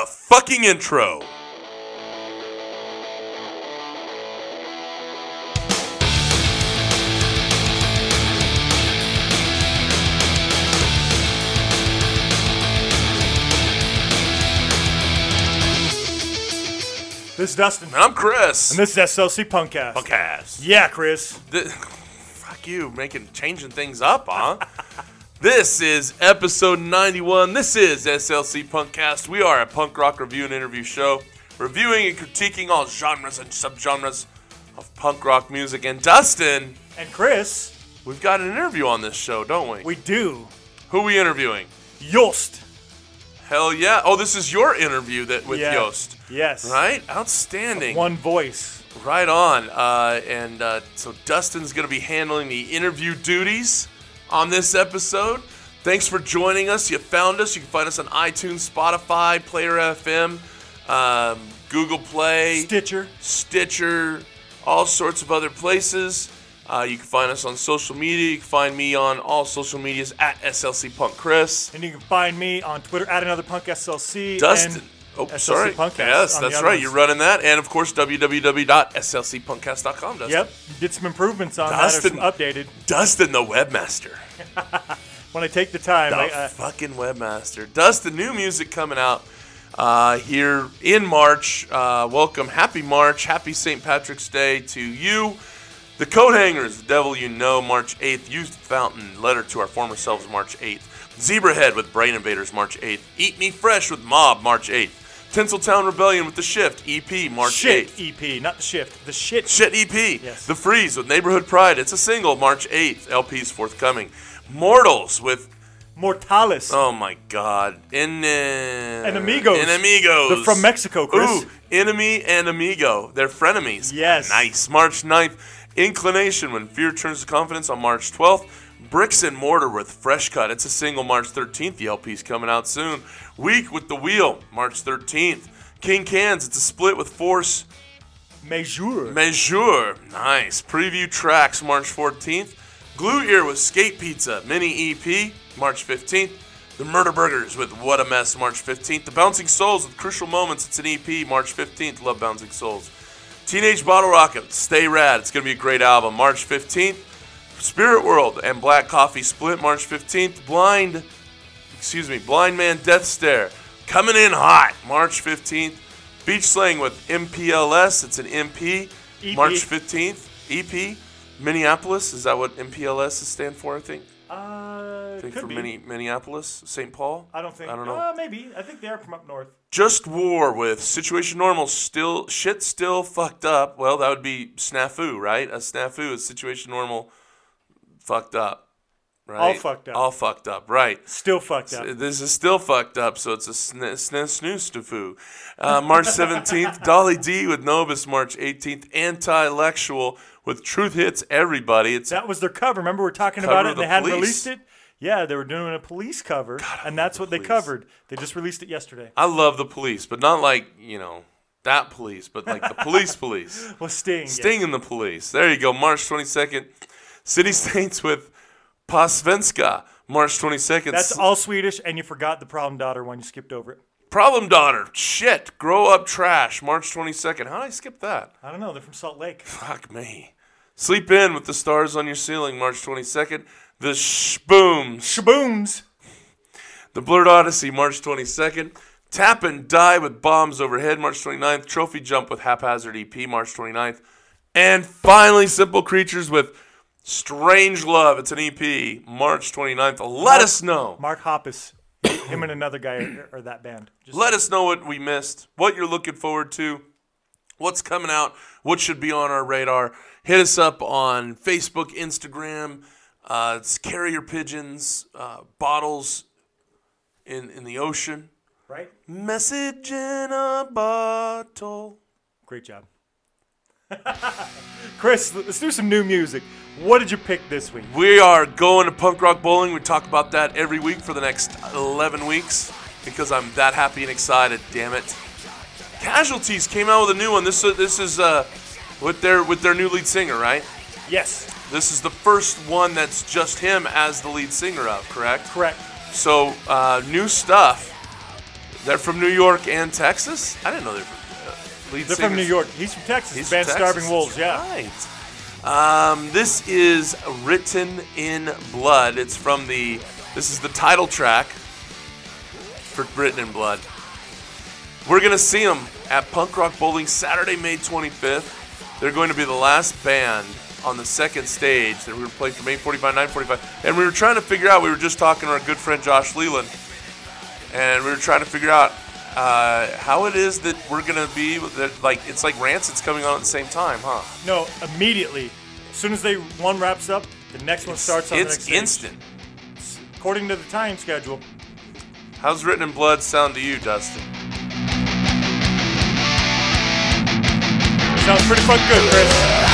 the fucking intro. This is Dustin. And I'm Chris. And this is SLC Punkcast. Podcast. Yeah, Chris. Th- fuck you, making changing things up, huh? this is episode 91. This is SLC Punkcast. We are a punk rock review and interview show, reviewing and critiquing all genres and subgenres of punk rock music. And Dustin, And Chris, we've got an interview on this show, don't we? we do. Who we interviewing? Joost. Hell yeah! Oh, this is your interview that with Yeah. Joost, Yes. right? Outstanding. One voice. Right on. Uh, and uh, so Dustin's going to be handling the interview duties on this episode. Thanks for joining us. You found us. You can find us on iTunes, Spotify, Player FM, um, Google Play, Stitcher. Stitcher, all sorts of other places. Uh, you can find us on social media. You can find me on all social medias at SLC Punk Chris. And you can find me on Twitter at another punk SLC. Dustin. and Oh, SLC sorry. Punkcast yes, that's right. ones. You're running that. And of course, www.slcpunkcast.com. Dustin. Yep. Did some improvements on Dustin. that updated. Dustin, the webmaster. When I take the time, The I, uh, fucking webmaster. Dustin, new music coming out uh, here in March. Uh, welcome. Happy March. Happy St. Patrick's Day to you. The Coat Hangers, The Devil You Know, March 8th. Youth Fountain, Letter to Our Former Selves, March 8th. Zebrahead with Brain Invaders, March 8th. Eat Me Fresh with Mob, March 8th. Tinseltown Rebellion with The Shift, EP, March shit 8th. EP, not the shift. The shit. Shit EP. Yes. The Freeze with Neighborhood Pride. It's a single, March 8th. LP's forthcoming. Mortals with Mortalis. Oh my God! En- uh, Enemigos. Enemigos. They're from Mexico, Chris. Ooh, enemy and amigo. They're frenemies. Yes. Nice. March 9th. Inclination when fear turns to confidence on March 12th. Bricks and mortar with fresh cut. It's a single March 13th. The LP's coming out soon. Week with the wheel. March 13th. King Cans. It's a split with Force Major. Mesure. Nice. Preview tracks March 14th. Glue Ear with Skate Pizza Mini EP March 15th. The Murder Burgers with What a Mess March 15th. The Bouncing Souls with Crucial Moments. It's an EP March 15th. Love Bouncing Souls. Teenage Bottle Rocket. Stay Rad. It's going to be a great album. March 15th. Spirit World and Black Coffee Split March 15th. Blind, excuse me, Blind Man Death Stare. Coming in hot March 15th. Beach Slang with MPLS. It's an MP. EP. March 15th. EP. Minneapolis. Is that what MPLS is stand for? I think. Uh, I think for. Mini, Minneapolis, St. Paul. I don't think. I don't know. Uh, maybe. I think they are from up north. Just War with Situation Normal. Still shit. Still fucked up. Well, that would be snafu, right? A snafu is Situation Normal. Fucked up. Right. All fucked up. All fucked up. Right. Still fucked up. This is still fucked up, so it's a sn- sn- snooze to foo. Uh, March 17th, Dolly D with Novus. March 18th, Anti-Lectual with Truth Hits Everybody. It's That was their cover. Remember, we are talking about it and they the hadn't police. released it? Yeah, they were doing a police cover, and that's what they covered. They just released it yesterday. I love the police, but not like you know that police, but like the police police. Well, Sting. yeah. Sting and the police. There you go. March 22nd, City Saints with Pasvenska. March 22nd. That's all Swedish, and you forgot the problem daughter one. You skipped over it. Problem Daughter. Shit. Grow Up Trash. March 22nd. How did I skip that? I don't know. They're from Salt Lake. Fuck me. Sleep In with the Stars on Your Ceiling. March 22nd. The Shbooms. Shabooms. The Blurred Odyssey. March 22nd. Tap and Die with Bombs Overhead. March 29th. Trophy Jump with Haphazard EP. March 29th. And finally, Simple Creatures with Strange Love. It's an EP. March 29th. Let us know. Mark Hoppus. Him and another guy are, are that band. Just Let us know what we missed, what you're looking forward to, what's coming out, what should be on our radar. Hit us up on Facebook, Instagram. Uh, it's carrier pigeons, uh, bottles in in the ocean. right? Message in a bottle. Great job. Chris, let's do some new music. What did you pick this week? We are going to punk rock bowling. We talk about that every week for the next 11 weeks because I'm that happy and excited. Damn it! Casualties came out with a new one. This this is uh, with their with their new lead singer, right? Yes, This is the first one that's just him as the lead singer of, correct? correct. So uh, new stuff. They're from New York and Texas. I didn't know they're from. Lead They're from New York. He's from Texas. He's the band Texas. Starving Wolves. Yeah. Right. Um, this is written in blood. It's from the. This is the title track for Written in Blood. We're gonna see them at Punk Rock Bowling Saturday, May 25th. They're going to be the last band on the second stage. They're going to play from 8:45, 9:45, and we were trying to figure out. We were just talking to our good friend Josh Leland, and we were trying to figure out uh, how it is that we're gonna be. That like it's like Rancid's coming on at the same time, huh? No, immediately. As soon as they one wraps up, the next one starts on the next It's instant. According to the time schedule. How's Written in Blood sound to you, Dustin? Sounds pretty fucking good, Chris.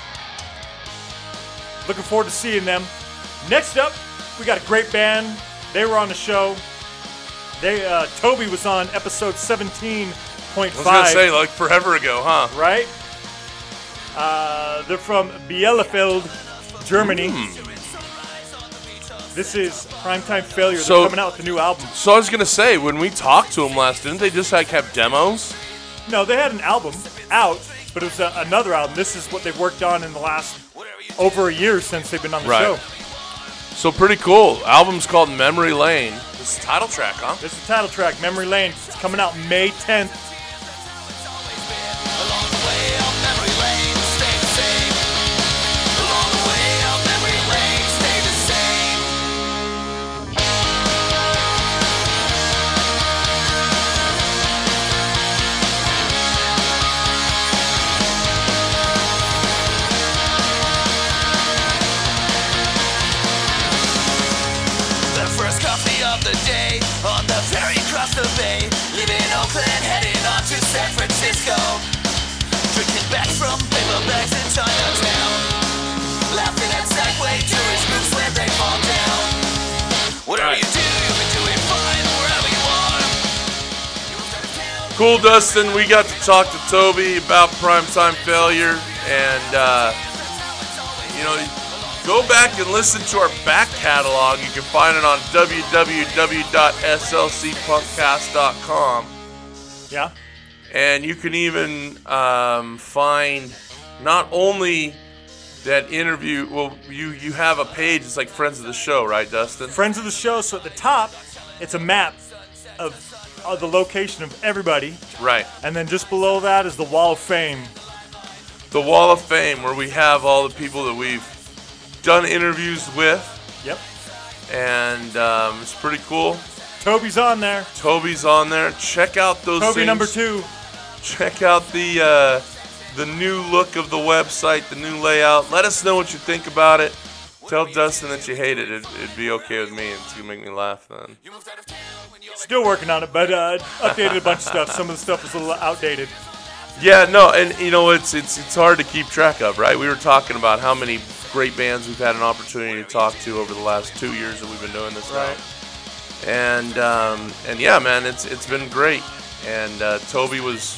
Looking forward to seeing them. Next up, we got a great band. They were on the show. They uh, Toby was on episode 17.5 I was gonna say like forever ago, huh? right? Uh, they're from Bielefeld, Germany. Hmm. This is Primetime Failure. So- they're coming out with a new album. So I was gonna say when we talked to them last, didn't they just like have demos? No, they had an album out, but it was a, another album. This is what they've worked on in the last over a year since they've been on the Right. show. So pretty cool. Album's called Memory Lane. This is the title track, huh? This is the title track, Memory Lane. It's coming out May 10th. Day on the ferry across the bay, leaving Oakland, heading on to San Francisco. Drinking from paper bags in Chinatown, laughing at Segway tourist groups when they fall down. You doing. Cool, Dustin. We got to talk to Toby about primetime failure, and uh, you know, go back and listen to our back catalog. You can find it on www.slcpunkcast.com, Yeah? and you can even um, find not only that interview. Well, you you have a page. It's like friends of the show, right, Dustin? Friends of the show. So at the top, it's a map of, of the location of everybody. Right. And then just below that is the Wall of Fame. The Wall of Fame, where we have all the people that we've done interviews with. Yep. and um, it's pretty cool. Toby's on there. Toby's on there. Check out those. Toby things. number two. Check out the uh, the new look of the website, the new layout. Let us know what you think about it. Tell Dustin that you hate it. It'd, it'd be okay with me. It's gonna make me laugh then. You moved out of town when you're Still working on it, but uh, updated a bunch of stuff. Some of the stuff is a little outdated. Yeah, no, and you know it's it's it's hard to keep track of, right? We were talking about how many great bands we've had an opportunity to talk to over the last two years that we've been doing this now. Right. and um, and yeah, man, it's it's been great. And uh, Toby was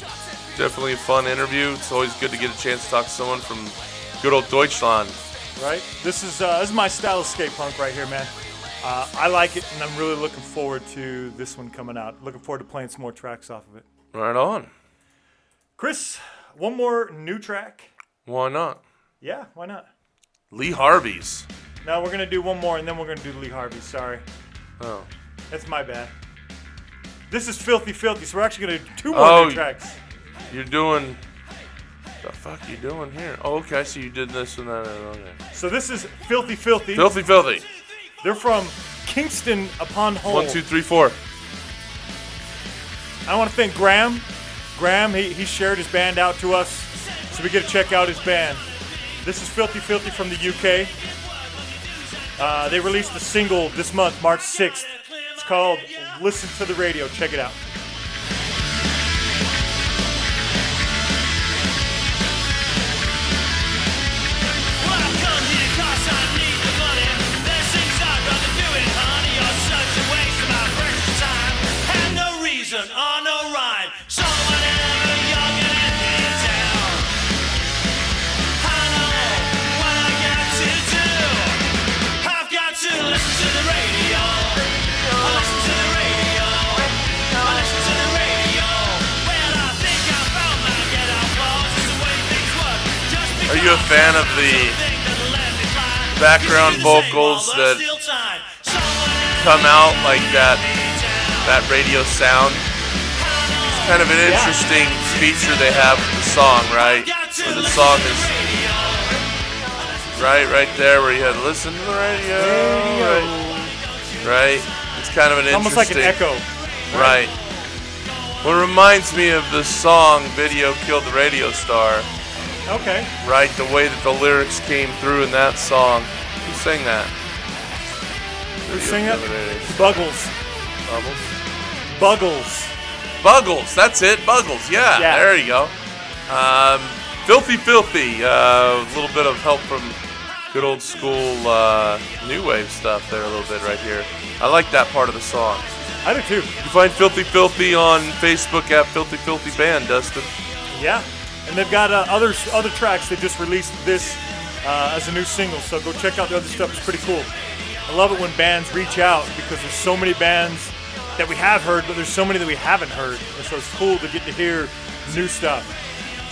definitely a fun interview. It's always good to get a chance to talk to someone from good old Deutschland. Right. This is uh, this is my style of skate punk right here, man. Uh, I like it, and I'm really looking forward to this one coming out. Looking forward to playing some more tracks off of it. Right on. Chris, one more new track. Why not? Yeah, why not? Lee Harvey's. No, we're gonna do one more, and then we're gonna do Lee Harvey. Sorry, Oh. that's my bad. This is filthy, filthy. So we're actually gonna do two more Oh, new tracks. You're doing The fuck you doing here? Oh, okay. So you did this and that. Okay. So this is Filthy Filthy. Filthy, filthy. They're from Kingston upon Hull. One, two, three, four. I want to thank Graham. Graham, he, he shared his band out to us, so we get to check out his band. This is Filthy Filthy from the UK. Uh, they released a single this month, March 6th. It's called Listen to the Radio. Check it out. You a fan of the background vocals that come out like that that radio sound? It's kind of an interesting feature they have with the song, right? Where the song is right, right there, where you had to listen to the radio, right? Right. It's kind of an Almost like an echo. right? Well, it reminds me of the song "Video Killed the Radio Star." Okay. Right, the way that the lyrics came through in that song. Who sang that? Who sing it? Killed the Radio Star. Buggles. Bubbles. Buggles. Buggles, that's it. Buggles, yeah, Yeah. there you go. Um, filthy, filthy. A little bit of help from good old school uh, new wave stuff there, a little bit right here. I like that part of the song. I do too. You find Filthy Filthy on Facebook at Filthy Filthy Band, Dustin. Yeah. And they've got uh, other other tracks. They just released this uh, as a new single, so go check out the other stuff. It's pretty cool. I love it when bands reach out because there's so many bands that we have heard, but there's so many that we haven't heard, and so it's cool to get to hear new stuff.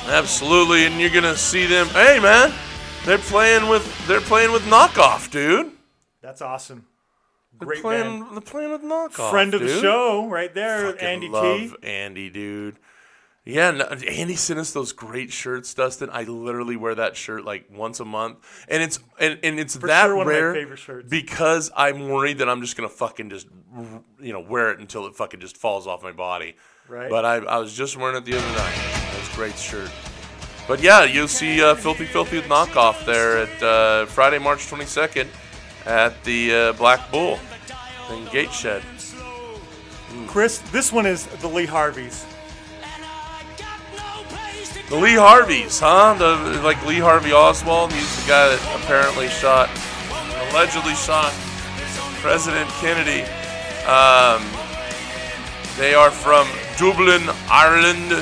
Absolutely, and you're gonna see them. Hey, man, they're playing with they're playing with knockoff, dude. That's awesome. They're Great playing, band. They're playing with knockoff. Friend of the show, right there, Fucking Andy love T. Andy, dude. Yeah, no, Andy sent us those great shirts, Dustin. I literally wear that shirt like once a month, and it's and, and it's For that sure one of my rare because I'm worried that I'm just gonna fucking just you know wear it until it fucking just falls off my body. Right. But I, I was just wearing it the other night. It was a great shirt. But yeah, you'll see uh, Filthy Filthy with knockoff there at uh, Friday, March 22nd at the uh, Black Bull in Gateshead. Chris, this one is the Lee Harveys. The Lee Harveys, huh? The like Lee Harvey Oswald. He's the guy that apparently shot, allegedly shot President Kennedy. Um, they are from Dublin, Ireland.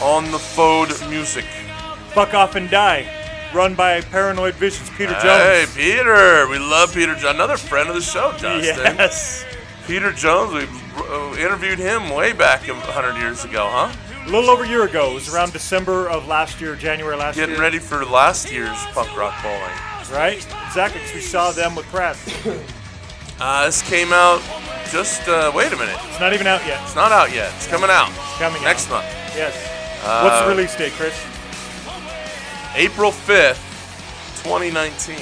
On the FOAD Music. Fuck Off and Die, run by Paranoid Visions, Peter Hey, Jones. Hey, Peter. We love Peter. Jo- Another friend of the show, Justin. Yes. Peter Jones. We uh, interviewed him way back a hundred years ago, huh? A little over a year ago. It was around December of last year, January last Getting year. Getting ready for last year's punk rock bowling. Right? Exactly, 'cause we saw them with Pratt. Uh, this came out just. Uh, wait a minute. It's not even out yet. It's not out yet. It's coming out It's coming next out. month, Yes. Uh, What's the release date, Chris? April fifth, 2019.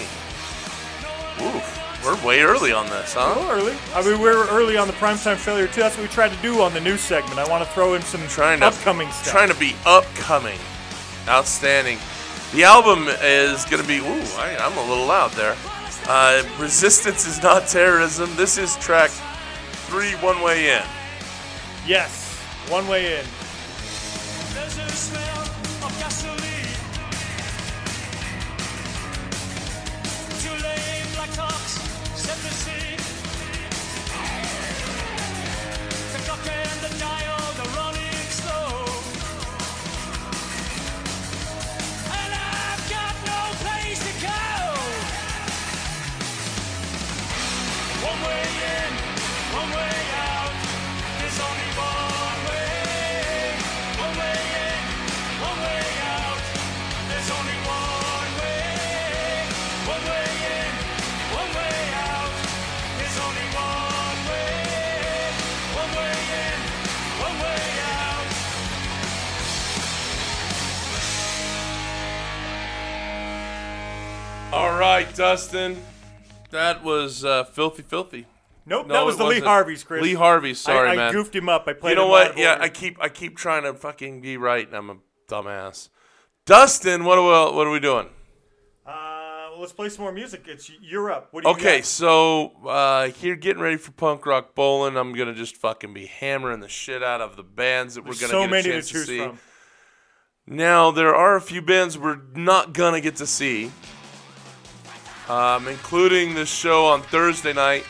Oof, we're way early on this, huh? little early. I mean, we're early on the primetime failure too. That's what we tried to do on the news segment. I want to throw in some Trying to upcoming stuff. Trying to be upcoming, outstanding. The album is gonna be. Ooh, I, I'm a little loud there. Uh, Resistance is not terrorism. This is track three, one way in. yes, one way in. One way in, one way. All right, Dustin. That was uh, filthy, filthy. Nope, No, that was the Lee wasn't. Harveys, Chris. Lee Harvey's. Sorry, I, I man. goofed him up. I played you know him what? Yeah, order. I keep I keep trying to fucking be right, and I'm a dumbass. Dustin, what are we, what are we doing? Uh, well, let's play some more music. It's you're up. What do you Okay, got? so uh, here, getting ready for punk rock bowling. I'm gonna just fucking be hammering the shit out of the bands that we're gonna so get many a to chance choose see. from. Now there are a few bands we're not gonna get to see, um, including this show on Thursday night.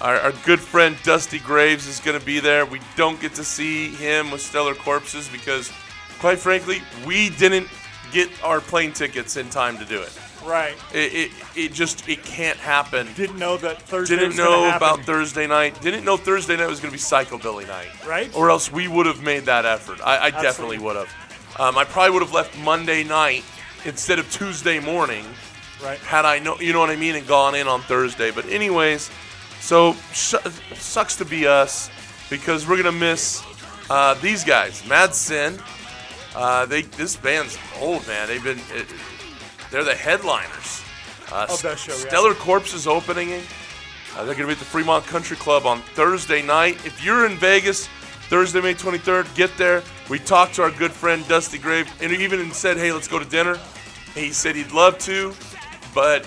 Our, our good friend Dusty Graves is gonna be there. We don't get to see him with Stellar Corpses because, quite frankly, we didn't get our plane tickets in time to do it. Right. It, it, it just it can't happen. Didn't know that Thursday Didn't was know about Thursday night. Didn't know Thursday night was going to be Psychobilly night. Right. Or else we would have made that effort. I, I definitely would have. Um, I probably would have left Monday night instead of Tuesday morning Right. had I know, you know what I mean, and gone in on Thursday. But anyways, so sh- sucks to be us because we're gonna miss uh, these guys. Mad Sin. Uh, they this band's old man. They've been it, they're the headliners. Uh, Of that show, yeah. Stellar Corpse is opening. Uh, they're gonna be at the Fremont Country Club on Thursday night. If you're in Vegas, Thursday, May 23rd, get there. We talked to our good friend Dusty Grave, and he even said, "Hey, let's go to dinner." He said he'd love to, but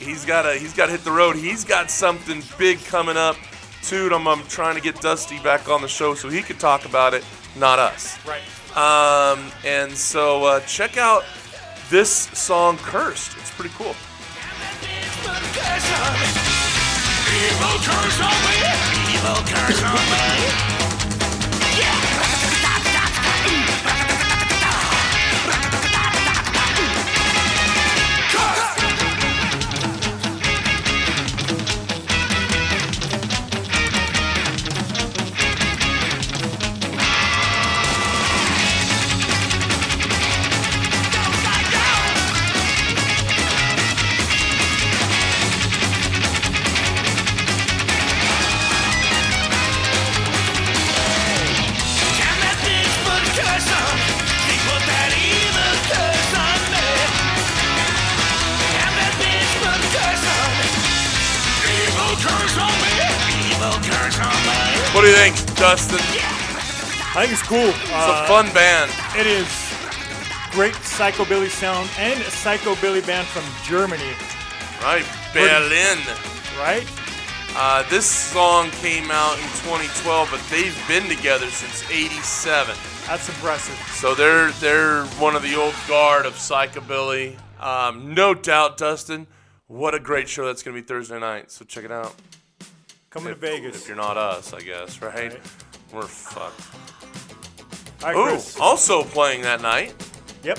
he's got to he's got to hit the road. He's got something big coming up too. and I'm, I'm trying to get Dusty back on the show so he could talk about it, not us. Right. Um, and so uh, check out this song, "Cursed." It's pretty cool. Evil curse on me! Evil curse on me! Do you think, Dustin? I think it's cool. It's Uh, a fun band. It is great psychobilly sound and a psychobilly band from Germany, Right, Berlin. right? Uh, this song came out in 2012, but they've been together since '87. That's impressive. So they're they're one of the old guard of psychobilly. Um, no doubt, Dustin. What a great show that's gonna be Thursday night. So check it out. Coming If, to Vegas. if you're not us, I guess, right? Right. We're fucked. Right, Ooh, Chris. also playing that night. Yep.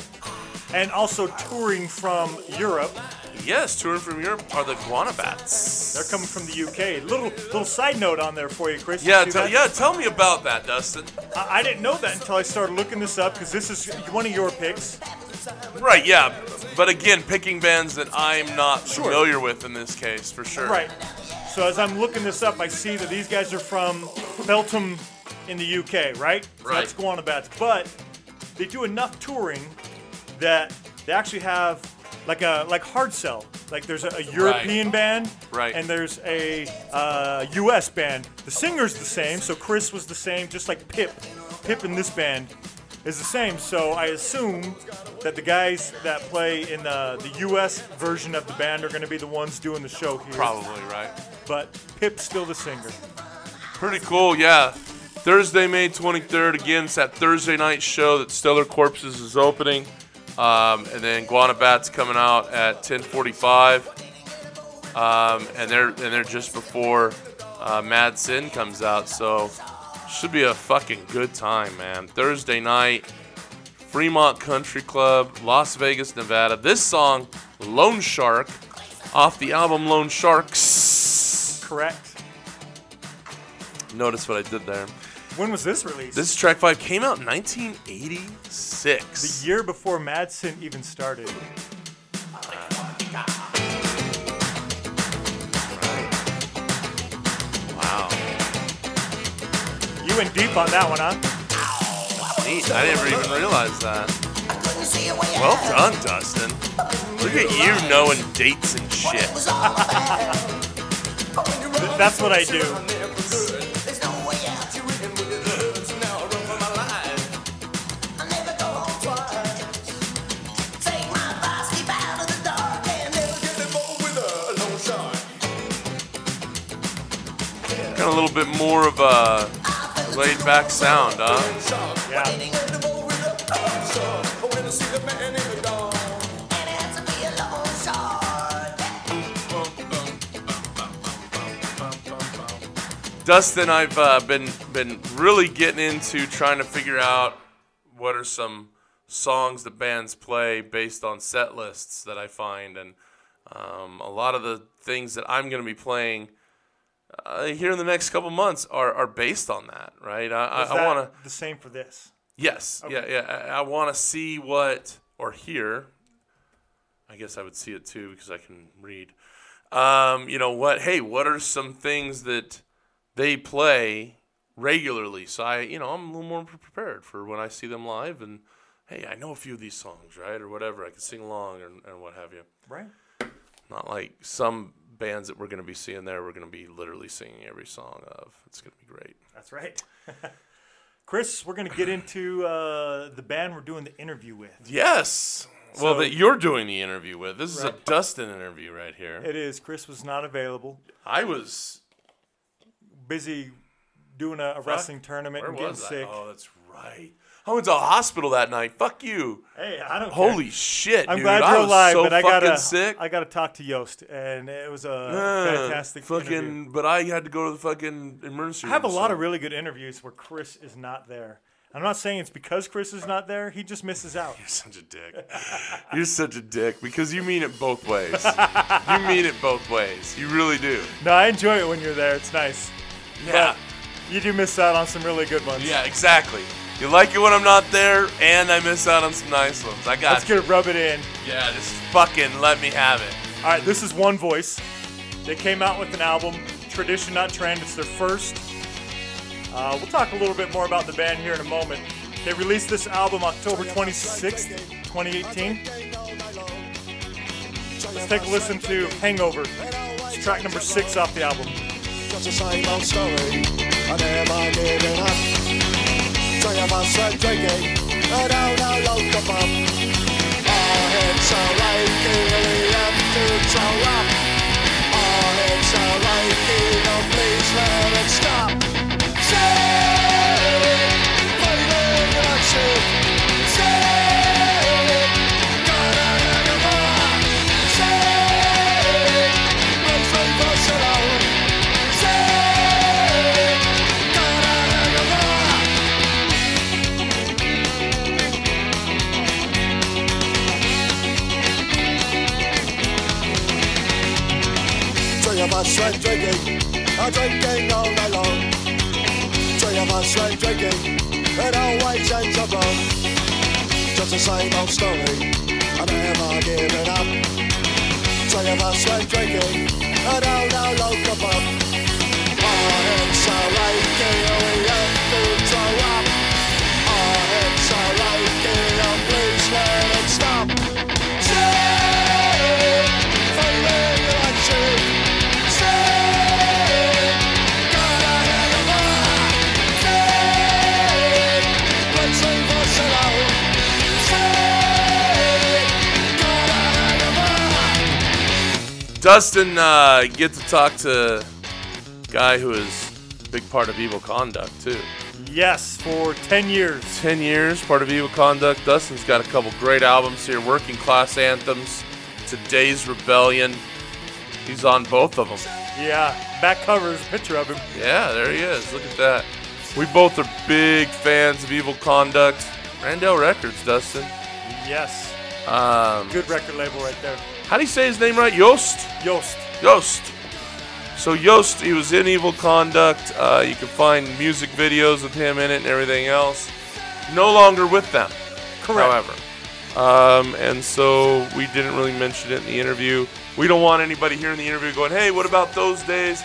And also touring from Europe. Yes, touring from Europe are the Guana Batz. They're coming from the UK. Little little side note on there for you, Chris. Yeah, tell, yeah. Tell me about that, Dustin. I, I didn't know that until I started looking this up because this is one of your picks. Right, yeah. But again, picking bands that I'm not Sure. familiar with in this case, for sure. Right. So as I'm looking this up, I see that these guys are from Belgium in the UK, right? So Right. that's Guana Batz. But they do enough touring that they actually have like a like hard sell. Like there's a, a European band, Right. and there's a uh, U.S. band. The singer's the same, so Chris was the same, just like Pip. Pip in this band is the same. So I assume that the guys that play in the the U.S. version of the band are going to be the ones doing the show here. Probably, right. But Pip's still the singer. Pretty cool, yeah. Thursday, May 23rd. Again, it's that Thursday night show that Stellar Corpses is opening. Um, and then Guana Batz coming out at 1045. Um, and they're and they're just before uh, Mad Sin comes out. So should be a fucking good time, man. Thursday night, Fremont Country Club, Las Vegas, Nevada. This song, Lone Shark, off the album Lone Sharks. Correct. Notice what I did there. When was this released? This track five came out in 1986. the year before Mad Sin even started. Wow, You went deep on that one, huh? neat. I never even realized that. Well done, Dustin. Look Look at you knowing dates and shit. That's what I do. Got a little bit more of a laid back sound, huh? Yeah. Dustin, I've uh, been been really getting into trying to figure out what are some songs that bands play based on set lists that I find, and um, a lot of the things that I'm going to be playing uh, here in the next couple months are, are based on that, right? I, Is I, I want to. the same for this. Yes. Yeah. Yeah. I, I want to see what or hear. I guess I would see it too because I can read. Um, you know what? Hey, what are some things that they play regularly? So I, you know, I'm a little more prepared for when I see them live. And hey, I know a few of these songs, right, or whatever. I can sing along and, and what have you. Right. Not like some bands that we're going to be seeing there. We're going to be literally singing every song of. It's going to be great. That's right. Chris, we're going to get into uh, the band we're doing the interview with. Yes. well, that you're doing the interview with. This is a Dustin interview right here. It is. Chris was not available. I was. Busy doing a, a wrestling tournament Where and getting I? sick. Oh, that's right. I went to a hospital that night. Fuck you. Hey, I don't care. Holy shit, I'm dude. glad I you're was alive, so but I fucking gotta sick. I gotta talk to Joost, and it was a Uh, fantastic fucking, interview. but I had to go to the fucking emergency I have a lot so- of really good interviews where Chris is not there. I'm not saying it's because Chris is not there. He just misses out. You're such a dick. You're such a dick because you mean it both ways. you mean it both ways. You really do. No, I enjoy it when you're there. It's nice. Yeah. You do miss out on some really good ones. Yeah, exactly. You like it when I'm not there, and I miss out on some nice ones. I got Let's you. get it, rub it in. Yeah, just fucking let me have it. All right, this is One Voice. They came out with an album, Tradition Not Trend. It's their first. Uh, we'll talk a little bit more about the band here in a moment. They released this album October 26th, 2018. Let's take a listen to Hangover. It's track number six off the album. Three of us went drinking. I don't know local pub. Our heads are aching and we have to throw up. Our heads are aching, oh please let it stop. Say, feeling like shit. Us went drinking, a drinking all night long. Three of us went drinking, it always ends up wrong. Just the same old story, I never giving up. Three of us went drinking, I don't know local pub. Our heads are aching, Dustin, uh, get to talk to a guy who is a big part of Evil Conduct too. Yes, for 10 years. 10 years, part of Evil Conduct. Dustin's got a couple great albums here Working Class Anthems, Today's Rebellion. He's on both of them. Yeah, back cover is a picture of him. Yeah, there he is. Look at that. We both are big fans of Evil Conduct. Randale Records, Dustin. Yes, Um, good record label right there. How do you say his name right? Joost? Joost. Joost. So Joost, he was in Evil Conduct. Uh, you can find music videos with him in it and everything else. No longer with them, Correct. however. Um, and so we didn't really mention it in the interview. We don't want anybody here in the interview going, "Hey, what about those days?"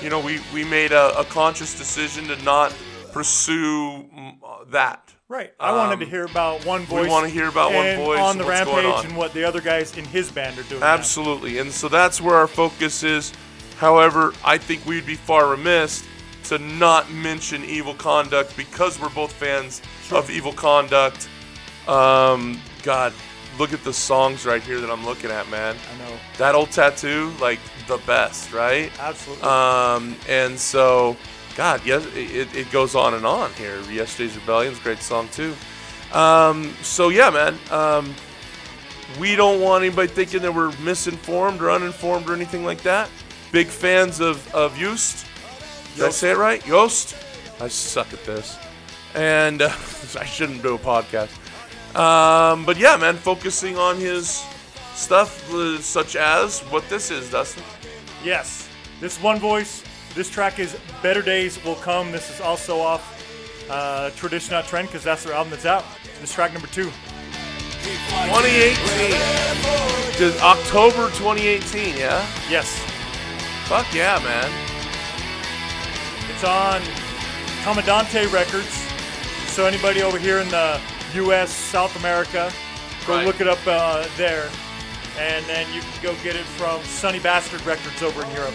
You know, we we made a, a conscious decision to not pursue mm, uh, that Right. I wanted to hear about one voice. wanna hear about One Voice on and the rampage on. and what the other guys in his band are doing. now. Absolutely. And so that's where our focus is. However, I think we'd be far remiss to not mention Evil Conduct because we're both fans of Evil Conduct. Um, God, look at the songs right here that I'm looking at, man. I know. That old tattoo, like the best, right? Absolutely. Um, and so, God, yes, it, it goes on and on here. Yesterday's Rebellion's a great song too. Um, so yeah, man. Um, we don't want anybody thinking that we're misinformed or uninformed or anything like that. Big fans of of Joost. Did I say it right? Joost. I suck at this, and uh, I shouldn't do a podcast. Um, but yeah, man, focusing on his stuff, uh, such as what this is, Dustin. Yes. This one voice. This track is Better Days Will Come. This is also off uh, Tradition Not Trend because that's their album that's out. This track number two. 2018. Just October 2018, yeah? Yes. Fuck yeah, man. It's on Commandante Records. So anybody over here in the U.S., South America, go Right. look it up uh, there. And then you can go get it from Sunny Bastard Records over in Europe.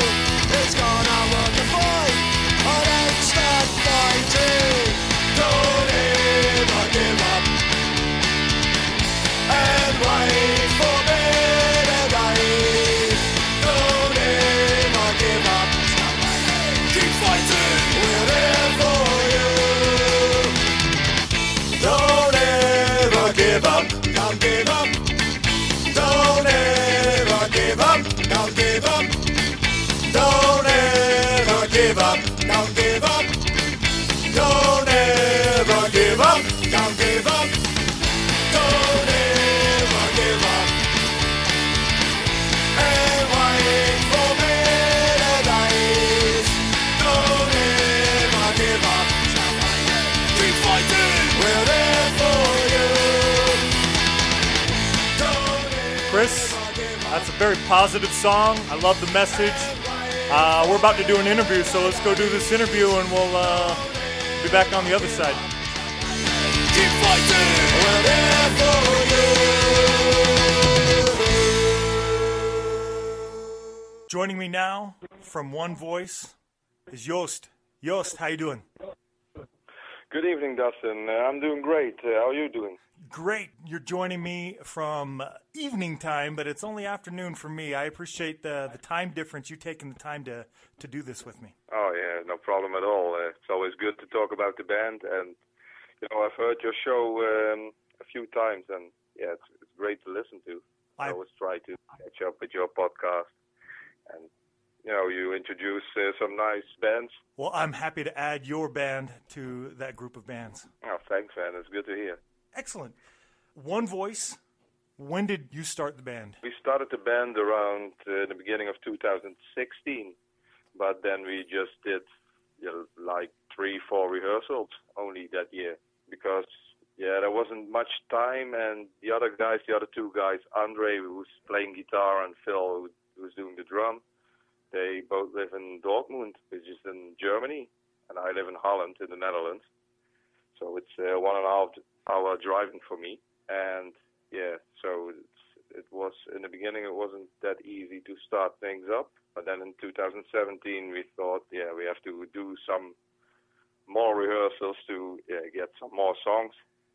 positive song. I love the message. Uh, we're about to do an interview, so let's go do this interview and we'll uh, be back on the other side. keep fighting. We're there for you. Joining me now from One Voice is Joost. Joost, how you doing? Good evening, Dustin. Uh, I'm doing great. Uh, how are you doing? Great. You're joining me from uh, evening time, but it's only afternoon for me. I appreciate the, the time difference, you taking the time to, to do this with me. Oh yeah, no problem at all. Uh, it's always good to talk about the band, and you know I've heard your show um, a few times, and yeah, it's, it's great to listen to. I, I- always try to catch up with your podcast, and you know you introduce uh, some nice bands. Well, I'm happy to add your band to that group of bands. Oh, thanks, man. It's good to hear. Excellent. One Voice, when did you start the band? We started the band around uh, the beginning of 2016, but then we just did you know, like three, four rehearsals only that year because yeah, there wasn't much time, and the other guys, the other two guys, Andre who's playing guitar and Phil who, who's doing the drum, they both live in Dortmund, which is in Germany, and I live in Holland in the Netherlands. So it's uh, one and a half hour driving for me, and yeah, so it's, it was in the beginning it wasn't that easy to start things up, but then in 2017 we thought, yeah, we have to do some more rehearsals to yeah, get some more songs,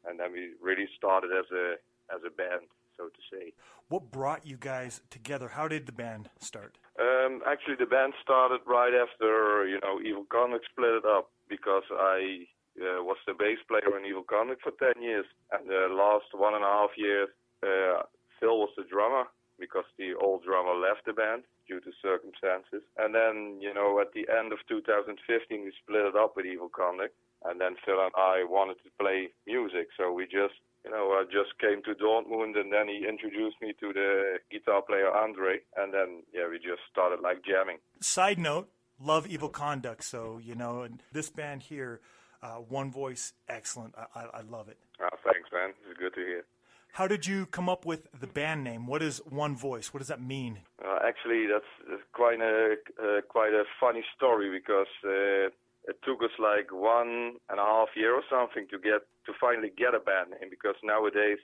and then we really started as a as a band, so to say. What brought you guys together? How did the band start? Um, actually, the band started right after you know Evil Conduct split it up because I uh, was the bass player in Evil Conduct for ten years, and the last one and a half years, uh, Phil was the drummer because the old drummer left the band due to circumstances. And then you know at the end of 2015 we split it up with Evil Conduct, and then Phil and I wanted to play music, so we just you know, I just came to Dortmund and then he introduced me to the guitar player Andre and then yeah, we just started like jamming. Side note, love Evil Conduct. So, you know, and this band here, uh, One Voice, excellent. I, I, I love it. Ah, thanks man. It's good to hear. How did you come up with the band name? What is One Voice? What does that mean? Uh, actually, that's, that's quite a uh, quite a funny story because uh, it took us like one and a half year or something to get to finally get a band name because nowadays,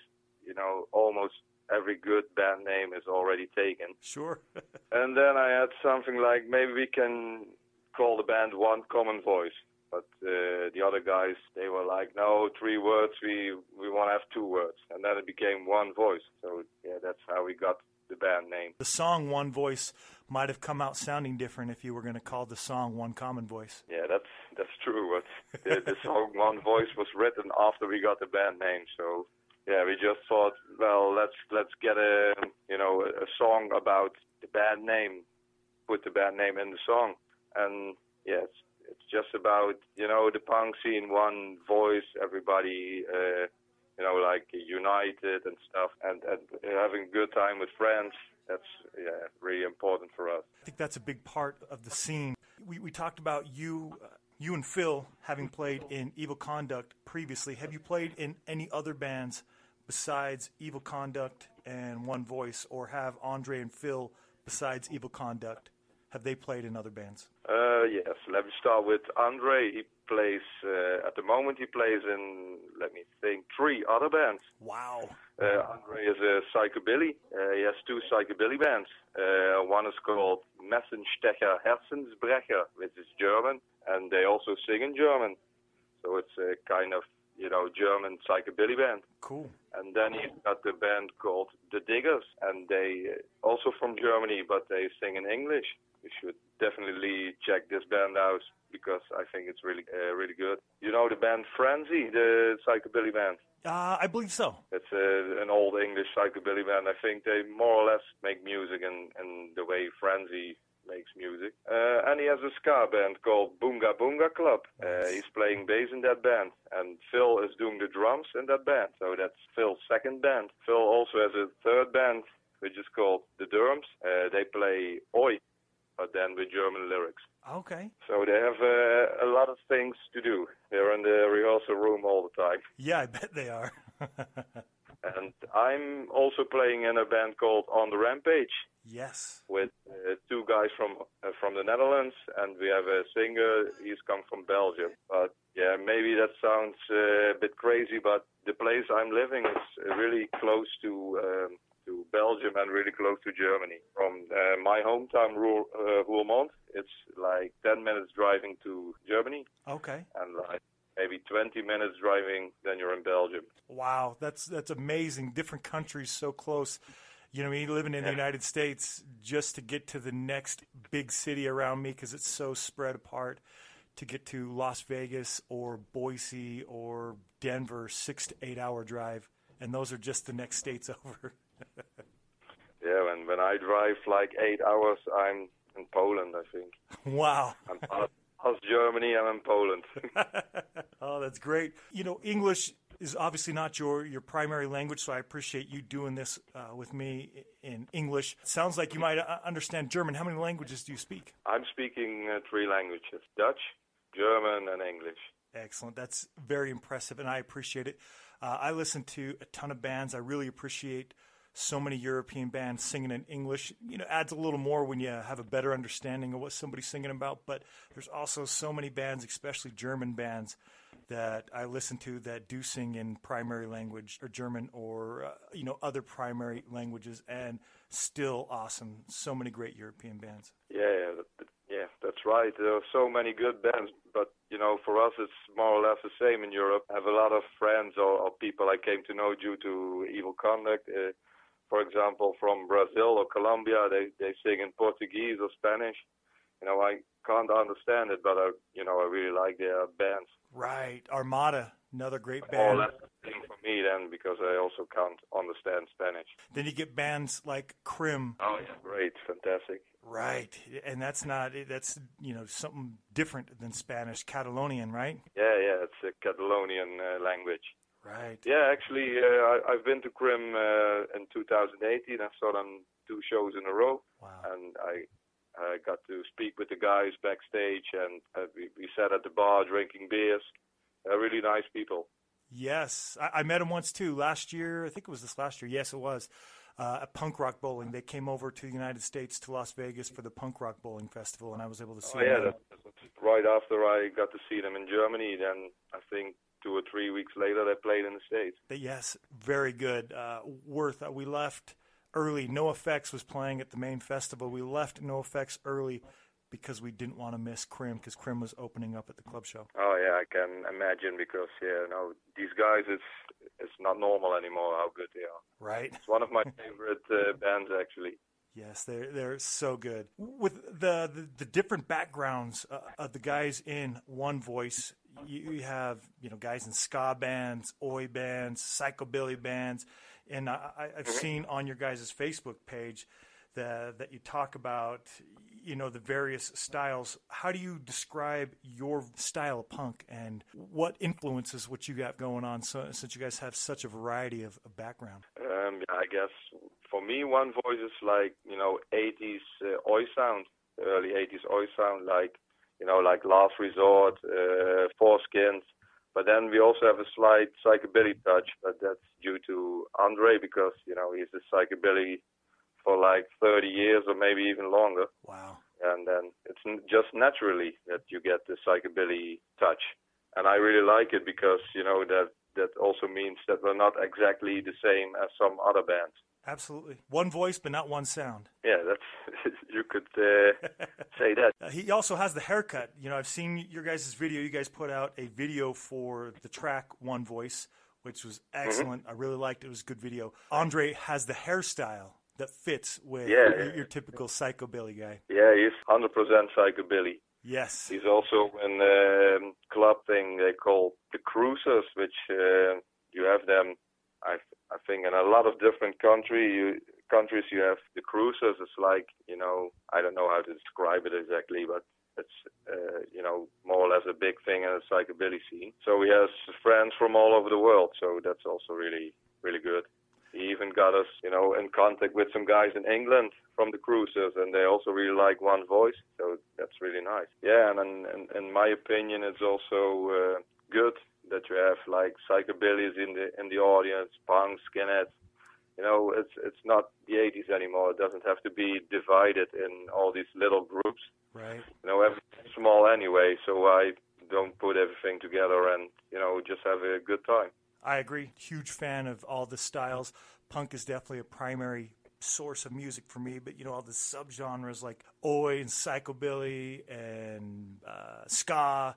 you know, almost every good band name is already taken. Sure. And then I had something like maybe we can call the band One Common Voice. But uh, the other guys, they were like, no, three words. We we want to have two words, and then it became One Voice. So yeah, that's how we got the band name. the song One Voice might have come out sounding different if you were going to call the song One Common Voice. Yeah, that's that's true. But the, the song One Voice was written after we got the band name. So yeah, we just thought, well, let's let's get a you know a, song about the band name, put the band name in the song, and yeah, it's, just about you know the punk scene, one voice, everybody. Uh, you know, like united and stuff, and, and having a good time with friends. That's yeah, really important for us. I think that's a big part of the scene. We, we talked about you, uh, you and Phil having played in Evil Conduct previously. Have you played in any other bands besides Evil Conduct and One Voice, or have Andre and Phil besides Evil Conduct? Have they played in other bands? Uh, yes, let me start with Andre. He plays, uh, at the moment, he plays in, let me think, three other bands. Wow. Uh, Andre is a psychobilly. Uh, he has two psychobilly bands. Uh, one is called Messerstecher Herzensbrecher, which is German, and they also sing in German. So it's a kind of, you know, German psychobilly band. Cool. And then he's got the band called The Diggers, and they uh, also from Germany, but they sing in English. You should definitely check this band out because I think it's really, uh, really good. You know the band Frenzy, the psychobilly band. Uh, I believe so. It's uh, an old English psychobilly band. I think they more or less make music in, in the way Frenzy makes music. Uh, and he has a ska band called Boonga Boonga Club. Uh, he's playing bass in that band. And Phil is doing the drums in that band. So that's Phil's second band. Phil also has a third band, which is called The Durms. Uh, they play Oi, but then with German lyrics. Okay. So they have uh, a lot of things to do. They're in the rehearsal room all the time. Yeah, I bet they are. And I'm also playing in a band called On the Rampage yes. with uh, two guys from uh, from the Netherlands, and we have a singer. He's come from Belgium. But yeah, maybe that sounds uh, a bit crazy, but the place I'm living is really close to um, to Belgium and really close to Germany. From uh, my hometown, Roer, uh, Roermond, it's like 10 minutes driving to Germany, Okay. and like maybe 20 minutes driving, then you're in Belgium. Wow, that's that's amazing. Different countries so close. You know, me living in the United States, just to get to the next big city around me because it's so spread apart. To get to Las Vegas or Boise or Denver, six to eight hour drive, and those are just the next states over. Yeah, when when I drive like eight hours, I'm in Poland. I think wow. I'm past, past Germany. I'm in Poland. Oh, that's great. You know, English is obviously not your, your primary language, so I appreciate you doing this uh, with me in English. sounds like you might uh, understand German. How many languages do you speak? I'm speaking uh, three languages: Dutch, German, and English. Excellent. That's very impressive, and I appreciate it. Uh, I listen to a ton of bands. I really appreciate so many European bands singing in English. You know, adds a little more when you have a better understanding of what somebody's singing about. But there's also so many bands, especially German bands, that I listen to that do sing in primary language or German or uh, you know other primary languages, and still awesome. So many great European bands. Yeah, yeah, that's right. There are so many good bands, but you know, for us, it's more or less the same in Europe. I have a lot of friends or, or people I came to know due to evil conduct. Uh, for example, from Brazil or Colombia, they they sing in Portuguese or Spanish. You know, I can't understand it, but I, you know, I really like their bands. Right, Armada, another great band. less the thing for me then, because I also can't understand Spanish. Then you get bands like Crim, Oh yeah, great, fantastic. right? And that's not that's you know something different than Spanish, Catalonian, right? Yeah, yeah, it's a Catalonian uh, language. Right. Yeah, actually, uh, I, I've been to Crim uh, in 2018. I saw them two shows in a row, Wow. and I I got to speak with the guys backstage, and uh, we, we sat at the bar drinking beers. Uh, really nice people. Yes, I, I met them once too. Last year, I think it was this last year. Yes, it was. Uh, at Punk Rock Bowling, they came over to the United States to Las Vegas for the Punk Rock Bowling Festival, and I was able to see. Oh yeah, them. that right after I got to see them in Germany. Then I think two or three weeks later they played in the States. Yes, very good. Uh, worth. Uh, we left early. NOFX was playing at the main festival. We left NOFX early because we didn't want to miss Crim because Crim was opening up at the club show. Oh yeah, I can imagine because yeah, no, these guys it's it's not normal anymore how good they are. Right. It's one of my favorite uh, bands actually. Yes, they're they're so good. With the the, the different backgrounds uh, of the guys in One Voice, you, you have you know guys in ska bands, oi bands, psychobilly bands, and I, I- I've seen on your guys' Facebook page that that you talk about you know the various styles. How do you describe your style of punk and what influences what you got going on? So, since you guys have such a variety of, of background. Um, I guess for me, one voice is like you know 80s uh, oi sound, early 80s oi sound, like you know like Last Resort, uh, Four Skins. But then we also have a slight psychobilly touch, but that's due to Andre because you know he's a psychobilly for like 30 years or maybe even longer, Wow. and then it's just naturally that you get the psychobilly touch, and I really like it because you know that that also means that we're not exactly the same as some other bands. Absolutely. One voice, but not one sound. Yeah, that's you could uh, say that. Uh, he also has the haircut. You know, I've seen your guys' video. You guys put out a video for the track One Voice, which was excellent. I really liked it. It was a good video. Andre has the hairstyle that fits with Yeah. your, your typical psychobilly guy. Yeah, he's 100% psychobilly. Yes. He's also in a club thing they call the cruisers, which uh, you have them. I I think in a lot of different country you, countries you have the cruisers. It's like you know I don't know how to describe it exactly, but it's uh, you know more or less a big thing in the psychobilly scene. So he has friends from all over the world. So that's also really really good. He even got us, you know, in contact with some guys in England from the cruisers, and they also really like One Voice. So that's really nice. Yeah, and in, in, in my opinion, it's also uh, good that you have like psychobillies in the in the audience, punk, skinheads. You know, it's it's not the 80s anymore. It doesn't have to be divided in all these little groups. Right. You know, everything's small anyway, so I don't put everything together and you know just have a good time. I agree. Huge fan of all the styles. Punk is definitely a primary source of music for me, but you know all the subgenres like oi and psychobilly and uh, ska,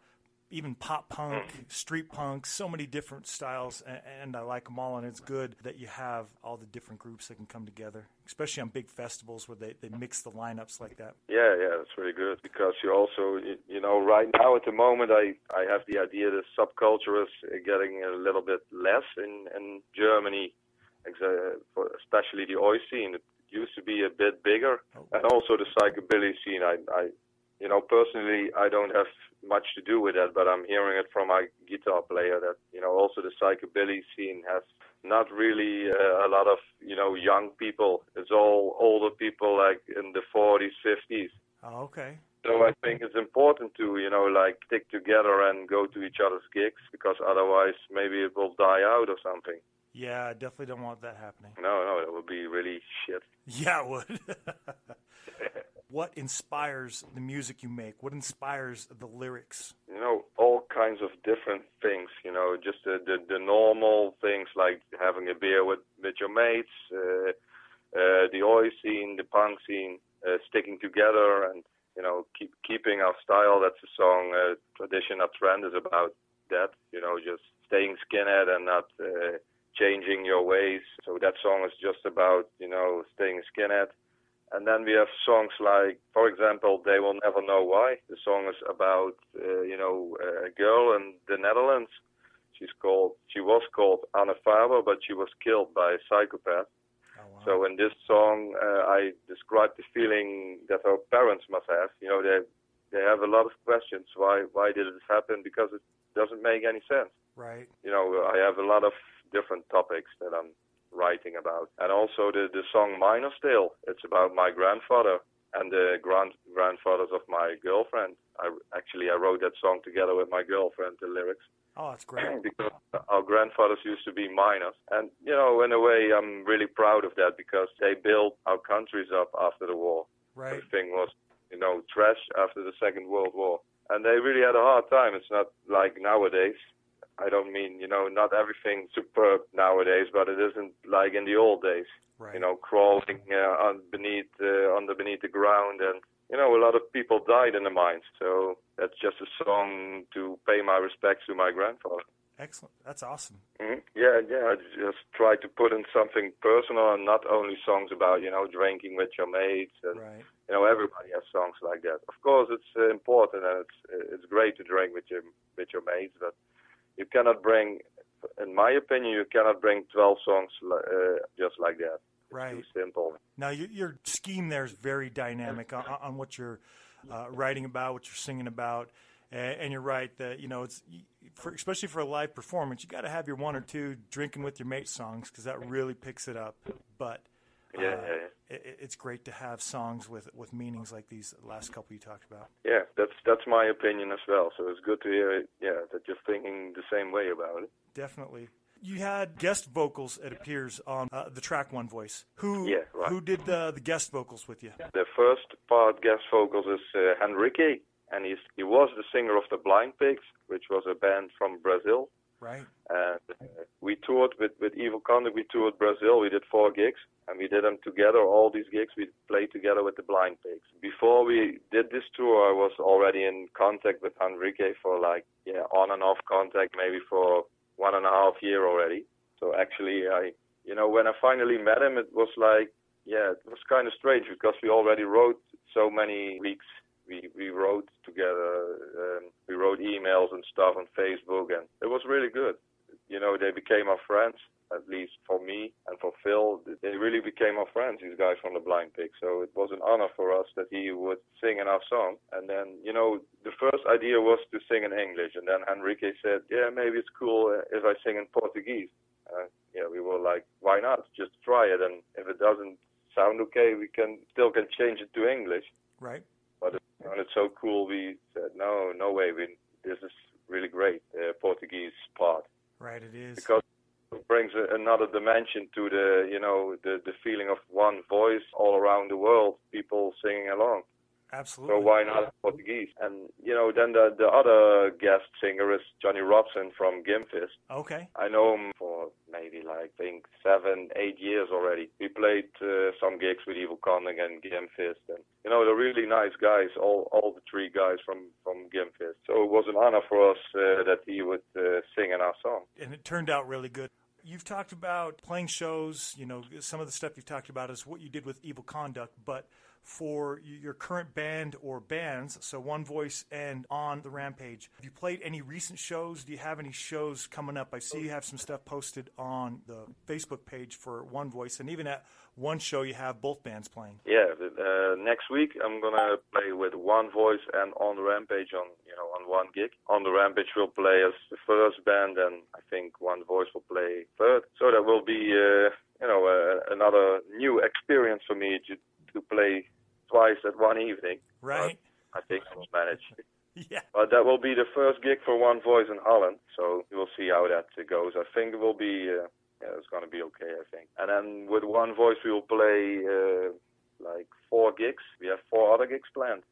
even pop punk, street punk, so many different styles, and, I like them all. And it's good that you have all the different groups that can come together, especially on big festivals where they, they mix the lineups like that. Yeah, yeah, that's really good because you also, you, you know, right now at the moment, I I have the idea that subculture is getting a little bit less in in Germany, especially the oi scene. It used to be a bit bigger, oh. and also the psychobilly scene. I, I, you know, personally, I don't have much to do with that, but I'm hearing it from my guitar player that you know also the psychobilly scene has not really uh, a lot of you know young people. It's all older people like in the 40s, 50s. Oh, okay. So I think it's important to, you know, like stick together and go to each other's gigs because otherwise maybe it will die out or something. Yeah, I definitely don't want that happening. No, no, that would be really shit. Yeah, it would. what inspires the music you make? What inspires the lyrics? You know, all kinds of different things. You know, just the the, the normal things like having a beer with with your mates, uh, uh, the oi scene, the punk scene, uh, sticking together, and you know, keep keeping our style. That's the song uh, "Tradition Not Trend" is about that. You know, just staying skinhead and not uh, changing your ways. So that song is just about you know staying skinhead. And then we have songs like, for example, "They Will Never Know Why." The song is about uh, you know a girl in the Netherlands. She's called. She was called Anna Faber, but she was killed by a psychopath. Oh, wow. So in this song, uh, I describe the feeling that her parents must have. You know, they they have a lot of questions. Why why did it happen? Because it doesn't make any sense. right. You know, I have a lot of different topics that I'm writing about, and also the the song Miner's Tale. It's about my grandfather and the grand grandfathers of my girlfriend. I actually I wrote that song together with my girlfriend. The lyrics. Oh, that's great. because our grandfathers used to be miners. And, you know, in a way, I'm really proud of that because they built our countries up after the war. Right. Everything was, you know, trash after the Second World War. And they really had a hard time. It's not like nowadays. I don't mean, you know, not everything superb nowadays, but it isn't like in the old days. Right. You know, crawling uh, on beneath uh, under beneath the ground, and you know, a lot of people died in the mines. So that's just a song to pay my respects to my grandfather. Excellent. That's awesome. hmm Yeah, yeah. I just try to put in something personal and not only songs about you know drinking with your mates and Right. you know everybody has songs like that. Of course, it's uh, important and it's it's great to drink with your with your mates, but you cannot bring, in my opinion, you cannot bring 12 songs uh, just like that. It's Right. too simple. Now, your, your scheme there is very dynamic on, on what you're uh, writing about, what you're singing about, and, and you're right that you know it's for, especially for a live performance, you got to have your one or two drinking with your mate songs because that really picks it up. But uh, Yeah, yeah, yeah. It, it's great to have songs with with meanings like these last couple you talked about. Yeah, that's that's my opinion as well. So it's good to hear, yeah, that you're thinking the same way about it. Definitely. You had guest vocals, it appears, on uh, the track One Voice. Who Yeah, right. who did the, the guest vocals with you? The first part guest vocals is uh, Henrique, and he's he was the singer of the Blind Pigs, which was a band from Brazil. Right. And uh, we toured with, with Evil Conduct. We toured Brazil. We did four gigs, and we did them together. All these gigs we played together with the Blind Pigs. Before we did this tour, I was already in contact with Enrique for like yeah, on and off contact, maybe for one and a half year already. So actually, I you know when I finally met him, it was like yeah, it was kind of strange because we already wrote so many weeks we we wrote together. Um, we wrote emails and stuff on Facebook, and it was really good. You know, they became our friends. At least for me and for Phil, they really became our friends. These guys from the Blind Pig. So it was an honor for us that he would sing in our song. And then, you know, the first idea was to sing in English, and then Enrique said, "Yeah, maybe it's cool if I sing in Portuguese." Uh, yeah, we were like, "Why not? Just try it, and if it doesn't sound okay, we can still can change it to English." Right. But it sounded so cool. We said, no, no way. We, this is really great, uh, Portuguese part, Right. It is. because it brings a, another dimension to the, you know, the the feeling of one voice all around the world, people singing along. Absolutely. So why not Portuguese? And you know, then the the other guest singer is Johnny Robson from Gimpfist. Okay. I know him for maybe like I think seven, eight years already. We played uh, some gigs with Evil Conduct and Gimpfist, and you know they're really nice guys. All all the three guys from from Gimpfist. So it was an honor for us uh, that he would uh, sing in our song. and it turned out really good. You've talked about playing shows, you know, some of the stuff you've talked about is what you did with Evil Conduct, but for your current band or bands, so One Voice and On the Rampage, have you played any recent shows? Do you have any shows coming up? I see you have some stuff posted on the Facebook page for One Voice, and even at one show you have both bands playing. Yeah, uh, next week I'm gonna play with One Voice and On the Rampage on you know on one gig. On the Rampage will play as the first band, and I think One Voice will play third. So that will be uh, you know uh, another new experience for me to to play twice at one evening. Right? I think I will manage. yeah. But that will be the first gig for One Voice in Holland, so we will see how that goes. I think it will be, uh, yeah, it's going to be okay, I think. And then with One Voice, we will play uh, like four gigs. We have four other gigs planned.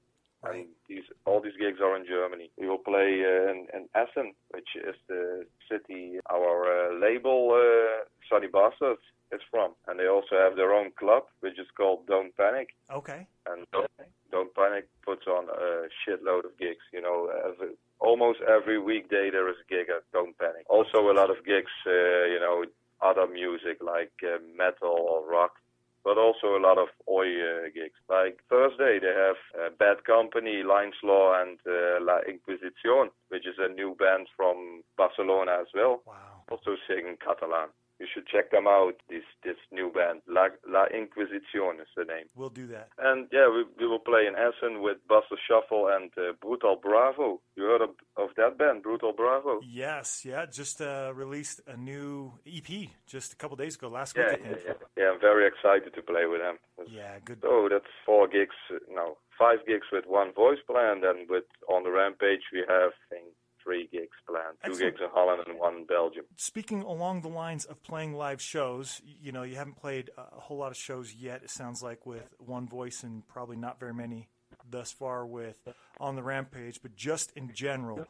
And these, all these gigs are in Germany. We will play uh, in, in Essen, which is the city our uh, label, uh, Sunny Bastards, is from. And they also have their own club, which is called Don't Panic Okay. and Don't, Don't Panic puts on a shitload of gigs. You know, every, almost every weekday there is a gig at Don't Panic. Also a lot of gigs, uh, you know, other music like uh, metal or rock, but also a lot of oi uh, gigs. Like Thursday they have uh, Bad Company, Lion's Law, and uh, La Inquisición, which is a new band from Barcelona as well. Wow. Also singing Catalan. You should check them out. This this new band, La, La Inquisición is the name. We'll do that. And yeah, we, we will play in Essen with Buster Shuffle and uh, Brutal Bravo. You heard of, of that band, Brutal Bravo? Yes, yeah, just uh, released a new EP just a couple days ago, last Yeah, week, yeah, yeah. Yeah, I'm very excited to play with them. Yeah, good. So that's four gigs, uh, no, five gigs with one voice planned, and with On the Rampage we have, I think, three gigs planned. Two Excellent. gigs in Holland and one in Belgium. Speaking along the lines of playing live shows, you know, you haven't played a whole lot of shows yet. It sounds like with One Voice and probably not very many thus far with On the Rampage. But just in general,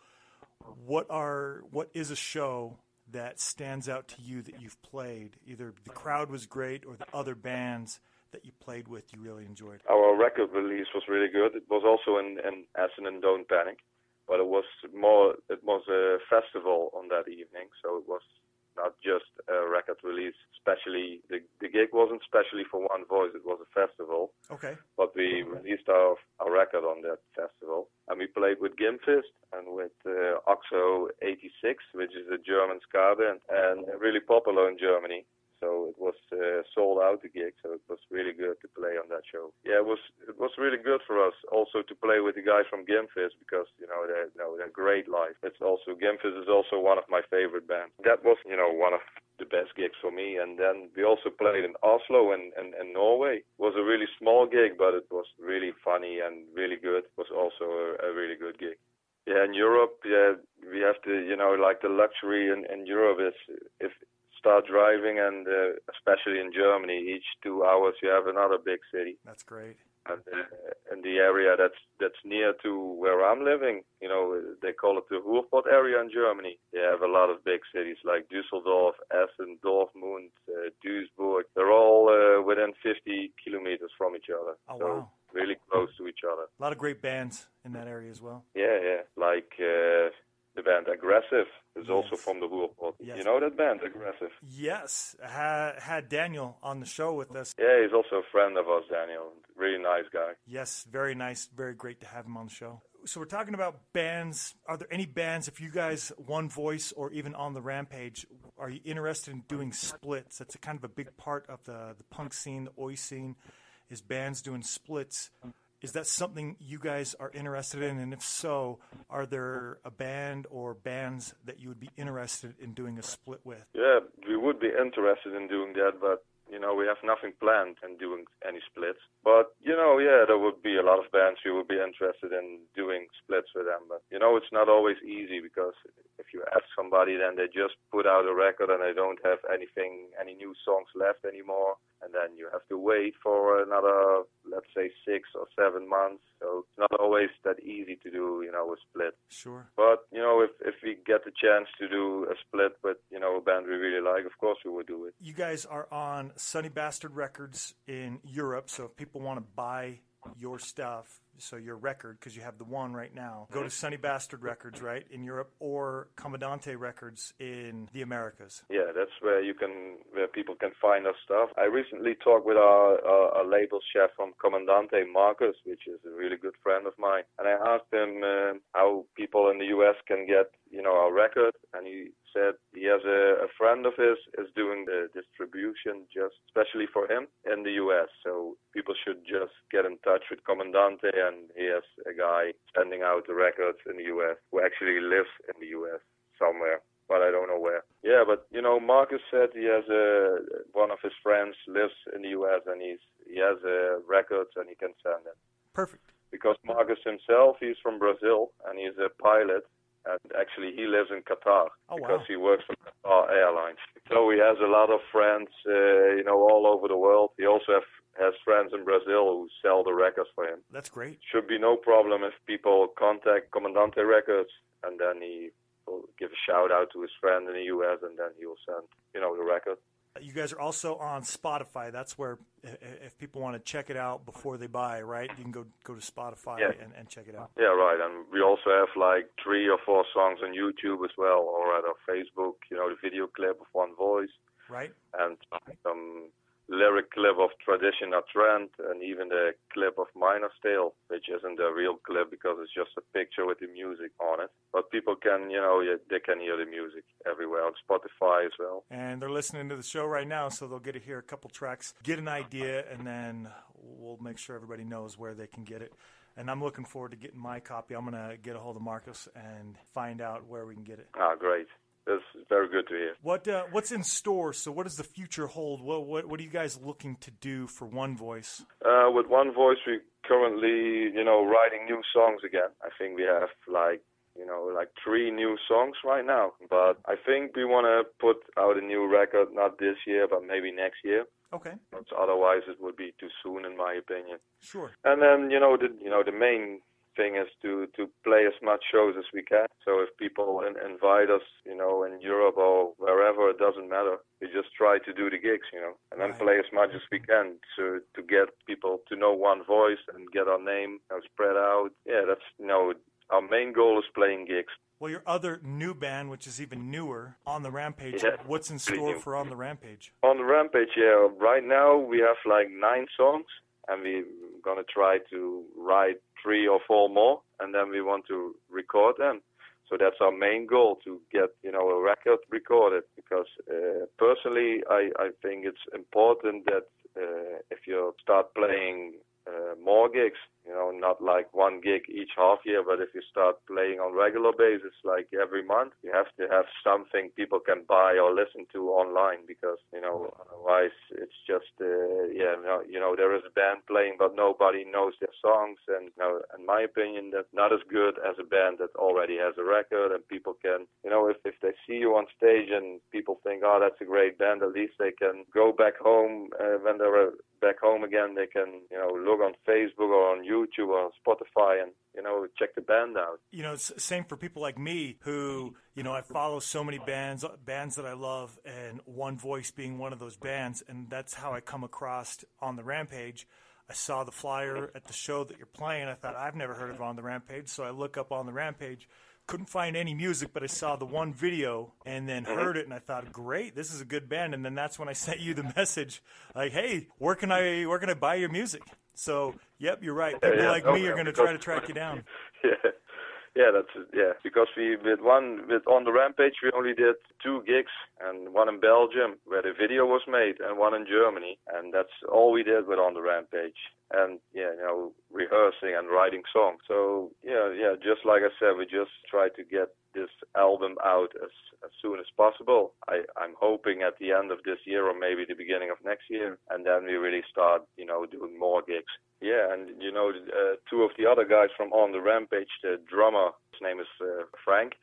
what are what is a show that stands out to you that you've played? Either the crowd was great or the other bands that you played with you really enjoyed. Our record release was really good. It was also in, in Essen and Don't Panic, but it was more. It was a festival on that evening, so it was not just a record release. Especially the the gig wasn't specially for One Voice. It was a festival, Okay. but we released our our record on that festival, and we played with Gimpfist and with uh, Oxo 86, which is a German ska band, and really popular in Germany. So it was uh, sold out the gig, so it was really good to play on that show. Yeah, it was it was really good for us also to play with the guys from Gimpfist because you know they're you know, they're great live. It's also Gimpfist is also one of my favorite bands. That was you know one of the best gigs for me. And then we also played in Oslo and and, in Norway. It was a really small gig, but it was really funny and really good. It was also a, a really good gig. Yeah, in Europe, yeah, we have to, you know, like the luxury in, in Europe is if start driving and uh, especially in Germany, each two hours you have another big city. That's great. And uh, in the area that's that's near to where I'm living, you know, they call it the Ruhrpott area in Germany. They have a lot of big cities like Düsseldorf, Essen, Dortmund, uh, Duisburg. They're all uh, within 50 kilometers from each other. Oh, so wow. really close to each other. A lot of great bands in that area as well. Yeah, yeah. Like uh, the band Aggressive is also from the Ruhrpott. Yes. You know that band, Aggressive? Yes, had, had Daniel on the show with us. Yeah, he's also a friend of ours, Daniel. Really nice guy. Yes, very nice, very great to have him on the show. So we're talking about bands. Are there any bands, if you guys one voice or even on the Rampage, are you interested in doing splits? That's a kind of a big part of the the punk scene, the oi scene, is bands doing splits. Is that something you guys are interested in? And if so, are there a band or bands that you would be interested in doing a split with? Yeah, we would be interested in doing that, but you know, we have nothing planned in doing any splits. But you know, yeah, there would be a lot of bands we would be interested in doing splits with them. But you know, it's not always easy because if you ask somebody, then they just put out a record and they don't have anything, any new songs left anymore, and then you have to wait for another, let's say, six or seven months. So it's not always that easy to do, you know, a split. Sure. But you know, if if we get the chance to do a split with you know a band we really like, of course we would do it. You guys are on Sunny Bastard Records in Europe, so if people want to buy your stuff, so your record, because you have the one right now, go to Sunny Bastard Records, right, in Europe, or Commandante Records in the Americas. Yeah, that's where you can where people can find our stuff. I recently talked with our, our, our label chef from Commandante, Marcus, which is a really good friend of mine, and I asked him uh, how people in the U.S. can get you know our record, and he said he has a, a friend of his is doing the distribution just especially for him in the U.S. So people should just get in touch with Commandante, and he has a guy sending out the records in the U.S. who actually lives in the U.S. somewhere but I don't know where. Yeah, but you know, Marcus said he has a one of his friends lives in the U.S. and he's he has a records and he can send it Perfect. because Marcus himself he's from Brazil and he's a pilot and actually he lives in Qatar Oh, because wow. he works for Qatar Airlines. So he has a lot of friends, uh, you know, all over the world. He also have, has friends in Brazil who sell the records for him That's great. should be no problem if people contact Commandante Records and then he will give a shout out to his friend in the US and then he will send, you know, the record. You guys are also on Spotify. That's where, if people want to check it out before they buy, right, you can go go to Spotify Yeah. and, and check it out. Yeah, right. And we also have like three or four songs on YouTube as well or at our Facebook, you know, the video clip of One Voice Right? and some lyric clip of Tradition or Trend and even the clip of Miner's Tale, which isn't a real clip because it's just a picture with the music on it. But people can, you know, they can hear the music everywhere on Spotify as well. and they're listening to the show right now, so they'll get to hear a couple tracks, get an idea, and then we'll make sure everybody knows where they can get it. And I'm looking forward to getting my copy. I'm gonna get a hold of Marcus and find out where we can get it. Ah, great. That's very good to hear. What uh, what's in store? So what does the future hold? What what what are you guys looking to do for One Voice? Uh, with One Voice, we currently, you know, writing new songs again. I think we have like you know, like three new songs right now. But I think we want to put out a new record not this year, but maybe next year. Okay, otherwise, it would be too soon, in my opinion. sure. And then you know the you know the main thing is to to play as much shows as we can. So if people in, invite us, you know, in Europe or wherever, it doesn't matter. We just try to do the gigs, you know, and then Right. play as much as we can to to get people to know one voice and get our name you know, spread out. Yeah, that's you know our main goal is playing gigs. Well, your other new band, which is even newer, On the Rampage, Yeah, what's in store for On the Rampage? On the Rampage, yeah, right now we have like nine songs, and we're gonna try to write three or four more, and then we want to record them. So that's our main goal to get you know a record recorded. Because uh, personally, I I think it's important that uh, if you start playing uh, more gigs, you know, not like one gig each half year, but if you start playing on regular basis, like every month, you have to have something people can buy or listen to online because, you know, otherwise it's just, uh, yeah, you know, you know, there is a band playing, but nobody knows their songs. And, you know, in my opinion, that's not as good as a band that already has a record and people can, you know, if, if they see you on stage and people think, oh, that's a great band, at least they can go back home uh, when they're back home again. They can, you know, look on Facebook or on YouTube or Spotify and, you know, check the band out. You know, it's same for people like me who, you know, I follow so many bands, uh, bands that I love, and One Voice being one of those bands, and that's how I come across On the Rampage. I saw the flyer at the show that you're playing. I thought I've never heard of On the Rampage, so I look up On the Rampage. Couldn't find any music, but I saw the one video and then mm-hmm. heard it, and I thought, "Great, this is a good band." And then that's when I sent you the message, like, "Hey, where can I where can I buy your music?" So, yep, you're right. People yeah, like me are going to try to track you down. yeah, yeah, that's yeah. Because we with one with on the Rampage we only did two gigs and one in Belgium where the video was made and one in Germany and that's all we did with on the Rampage and yeah, you know, rehearsing and writing songs. So yeah, yeah, just like I said, we just try to get this album out as as soon as possible. I I'm hoping at the end of this year or maybe the beginning of next year, and then we really start, you know, doing more gigs. Yeah, and you know, uh, two of the other guys from On the Rampage, the drummer, his name is uh, Frank,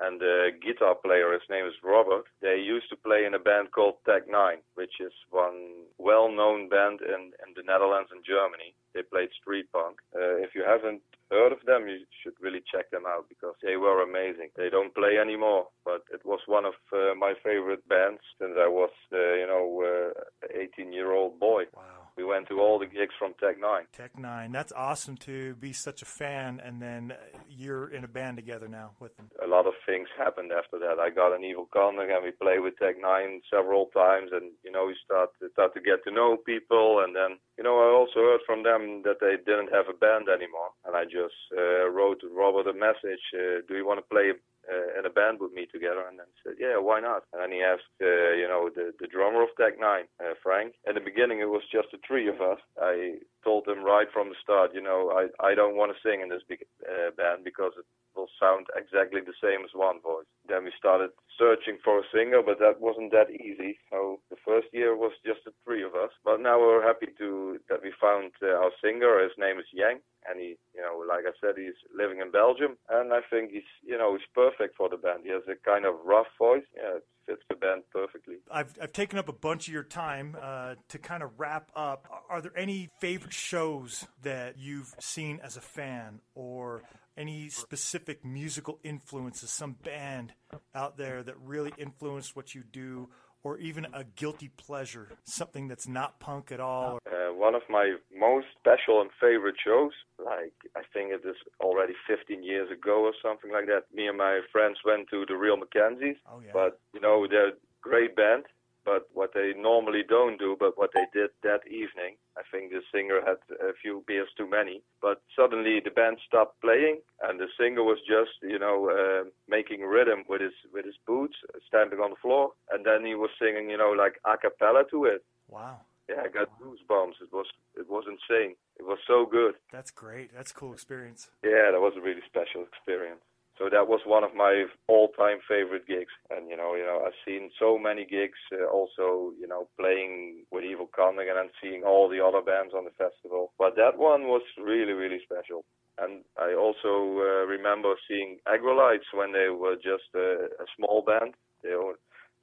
and the guitar player, his name is Robert. They used to play in a band called Tech Nine, which is one well-known band in, in the Netherlands and Germany. They played street punk. Uh, if you haven't heard of them, you should really check them out because they were amazing. They don't play anymore, but it was one of uh, my favorite bands since I was, uh, you know, uh, 18-year-old boy. Wow. We went to all the gigs from Tech Nine. Tech Nine. That's awesome to be such a fan, and then you're in a band together now with them. a lot of things happened after that. I got an Evil Conduct and we played with Tech Nine several times and you know we start start to get to know people and then you know I also heard from them that they didn't have a band anymore and I just uh, wrote Robert a message uh, do you want to play uh, in a band with me together and then he said yeah why not? And then he asked uh, you know the the drummer of Tech Nine uh, Frank. In the beginning it was just the three of us. I told him right from the start you know I I don't want to sing in this big uh, band because it will sound exactly the same as one voice. Then we started searching for a singer, but that wasn't that easy. So the first year was just the three of us. But now we're happy to that we found uh, our singer. His name is Yang, and he, you know, like I said, he's living in Belgium, and I think he's, you know, he's perfect for the band. He has a kind of rough voice. Yeah, it fits the band perfectly. I've, I've taken up a bunch of your time uh, to kind of wrap up. Are there any favorite shows that you've seen as a fan or any specific musical influences, some band out there that really influenced what you do, or even a guilty pleasure, something that's not punk at all? Uh, one of my most special and favorite shows, like I think it is already 15 years ago or something like that. Me and my friends went to the Real McKenzies, Oh, yeah. but you know they're a great band. But what they normally don't do, but what they did that evening, I think the singer had a few beers too many. But suddenly the band stopped playing, and the singer was just, you know, uh, making rhythm with his with his boots, stamping on the floor, and then he was singing, you know, like a cappella to it. Wow. Yeah, I got goosebumps. It was it was insane. It was so good. That's great. That's a cool experience. Yeah, that was a really special experience. So that was one of my all-time favorite gigs. And you know, you know, I've seen so many gigs. Uh, also, you know, playing with Evil Conduct and seeing all the other bands on the festival. But that one was really, really special. And I also uh, remember seeing Aggrolites when they were just a, a small band. They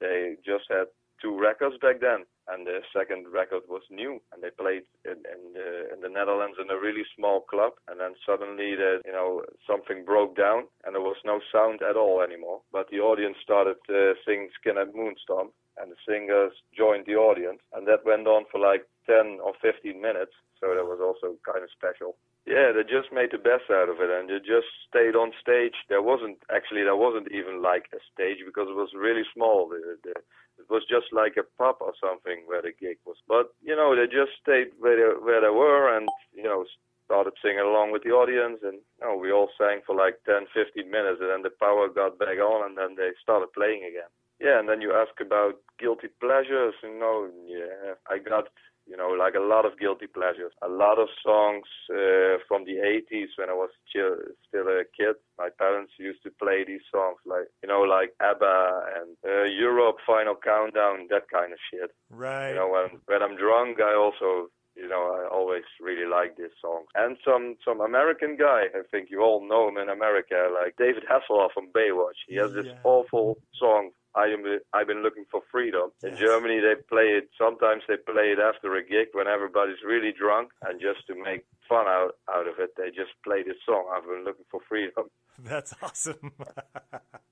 they just had two records back then, and the second record was new, and they played in, in, the, in the Netherlands in a really small club. And then suddenly, the, you know, something broke down, and there was no sound at all anymore. But the audience started uh, singing "Skinhead Moonstomp," and the singers joined the audience, and that went on for like 10 or 15 minutes. So that was also kind of special. Yeah, they just made the best out of it, and they just stayed on stage. There wasn't actually there wasn't even like a stage because it was really small. The, the, it was just like a pub or something where the gig was. But you know, they just stayed where they, where they were, and you know, started singing along with the audience, and you know, we all sang for like 10, 15 minutes, and then the power got back on, and then they started playing again. Yeah, and then you ask about guilty pleasures. You know, yeah, I got you know, like a lot of guilty pleasures. A lot of songs uh, from the 80s when I was ch- still a kid. My parents used to play these songs, like you know, like ABBA and uh, Europe, Final Countdown, that kind of shit. Right. You know, when when I'm drunk, I also you know, I always really like this song. And some some American guy, I think you all know him in America, like David Hasselhoff from Baywatch. He has this awful song. I am I've been looking for freedom. In Germany, they play it. Sometimes they play it after a gig when everybody's really drunk, and just to make fun out out of it, they just play this song. I've been looking for freedom. That's awesome.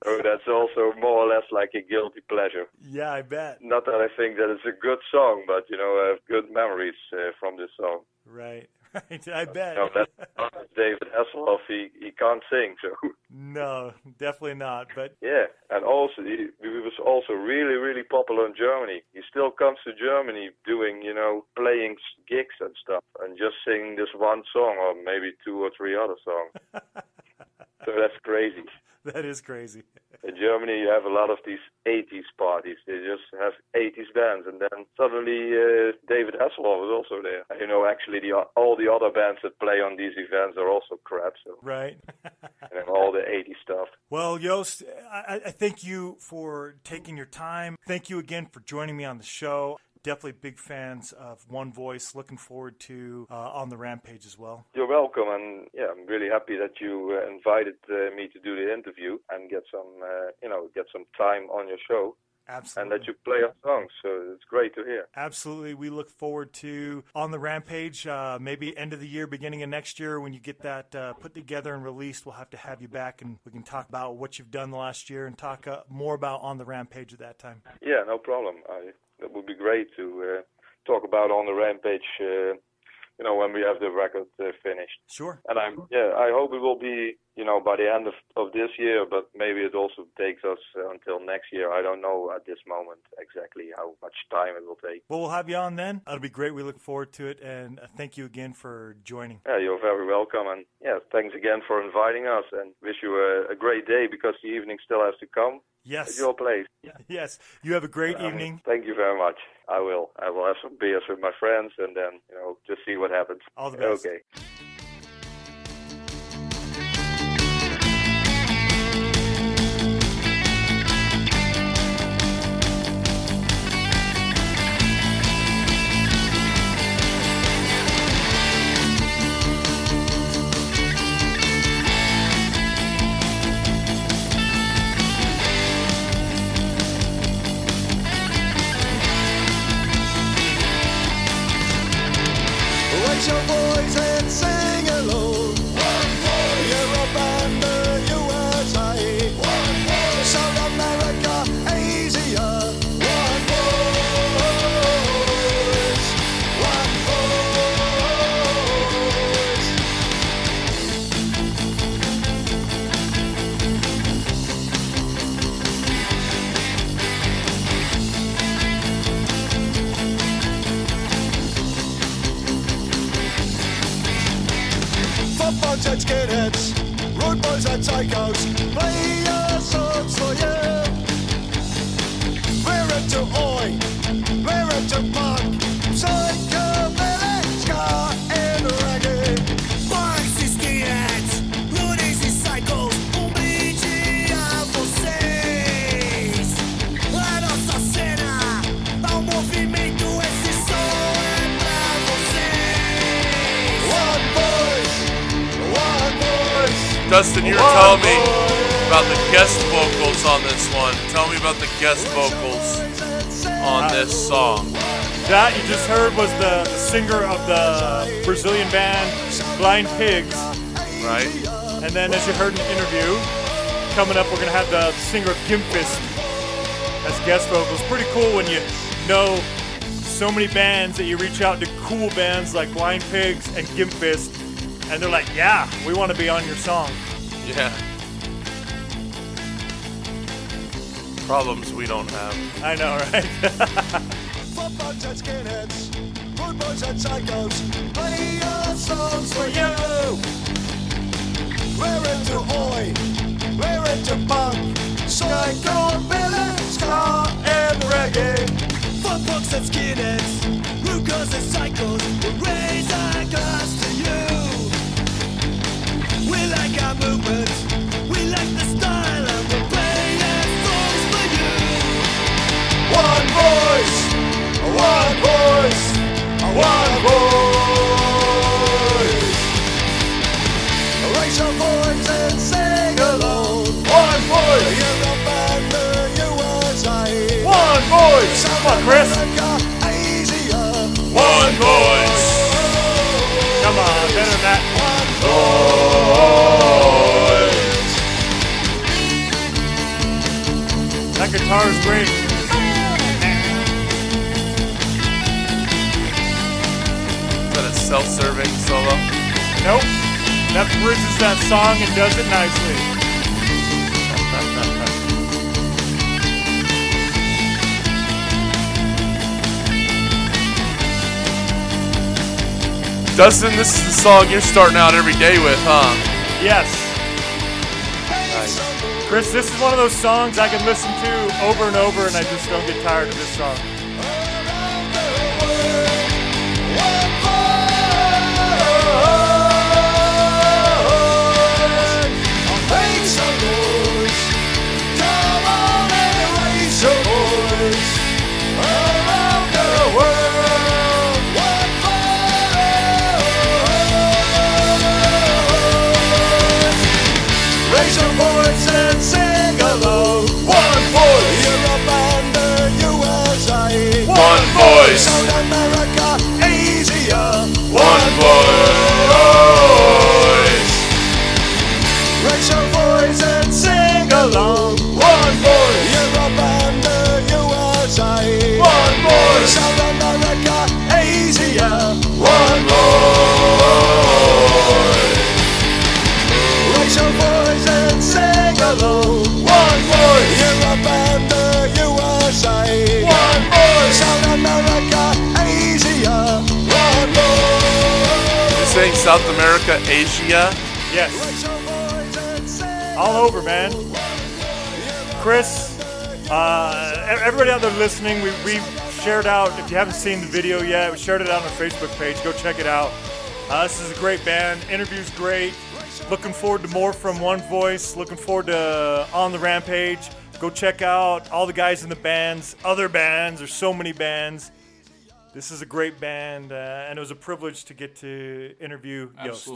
So that's also more or less like a guilty pleasure. yeah, I bet. Not that I think that it's a good song, but you know, I have good memories uh, from this song. Right. Right. I bet. No, that's David Hasselhoff. He he can't sing, so no, definitely not. But yeah. And also, he, he was also really really popular in Germany. He still comes to Germany doing you know playing gigs and stuff, and just singing this one song or maybe two or three other songs. so that's crazy. that is crazy. In Germany, you have a lot of these 80s parties. They just have 80s bands, and then suddenly uh, David Hasselhoff was also there. You know, actually, the, all the other bands that play on these events are also crap. So, Right. and all the 80s stuff. Well, Joost, I, I thank you for taking your time. Thank you again for joining me on the show. Definitely big fans of One Voice. Looking forward to uh, on the Rampage as well. You're welcome, and yeah, I'm really happy that you uh, invited uh, me to do the interview and get some, uh, you know, get some time on your show, Absolutely. and that you play our songs. So it's great to hear. Absolutely. We look forward to on the Rampage, uh, maybe end of the year, beginning of next year, when you get that uh, put together and released. We'll have to have you back and we can talk about what you've done the last year and talk uh, more about on the Rampage at that time. Yeah, no problem. I, that would be great to uh, talk about on the rampage. Uh, you know, when we have the record uh, finished. Sure. And I'm yeah, I hope it will be you know by the end of of this year, but maybe it also takes us until next year. I don't know at this moment exactly how much time it will take. Well, we'll have you on then. That'll be great. We look forward to it. And thank you again for joining. Yeah, you're very welcome, and yeah, thanks again for inviting us, and wish you a, a great day because the evening still has to come at Yes. your place. Yes. You have a great Um, evening. Thank you very much. I will. I will have some beers with my friends, and then you know just see what happens. All the best. Okay. Blind Pigs. Right? And then, as you heard in the interview, coming up, we're going to have the singer of Gimpfist as guest vocals. Pretty cool when you know so many bands that you reach out to cool bands like Blind Pigs and Gimpfist, and they're like, yeah, we want to be on your song. Yeah. Problems we don't have. I know, right? Boys and psychos. Play your songs for you. We're into oi, we're into punk, psychobilly, ska and reggae. Fuck punks and skinheads, rookers and cycles, Chris. One voice. Come on, better than that. One voo That guitar is great. Is that a self-serving solo? Nope. That bridges that song and does it nicely. Dustin, this is the song you're starting out every day with, huh? Yes. Chris, this is one of those songs I can listen to over and over and I just don't get tired of this song. Voice. South America, Asia? Yes. All over, man. Chris, uh, everybody out there listening, we, we shared out, if you haven't seen the video yet, we shared it out on our Facebook page. Go check it out. Uh, this is a great band. Interview's great. Looking forward to more from One Voice. Looking forward to On the Rampage. Go check out all the guys in the bands, other bands. There's so many bands. This is a great band, uh, and it was a privilege to get to interview Joost.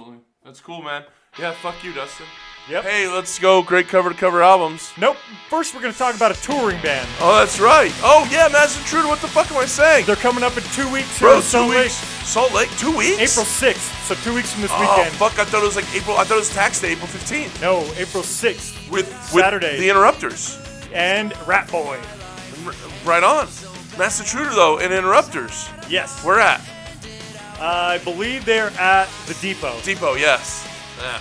That's cool, man. Yeah, fuck you, Dustin. Yep. Hey, let's go. Great cover to cover albums. Nope. First, we're going to talk about a touring band. Oh, that's right. Oh, yeah, Masked Intruder. What the fuck am I saying? They're coming up in two weeks here Bro, in Salt two Lake. weeks. Salt Lake? Two weeks? April 6th, so two weeks from this Oh, weekend. fuck. I thought it was like April. I thought it was tax day, April 15th. No, April 6th. With, Saturday. with the Interrupters. And Rat Boy. Right on. Masked Intruder, though, and Interrupters. Yes. Where at? I believe they're at the depot. Depot, yes. Yeah.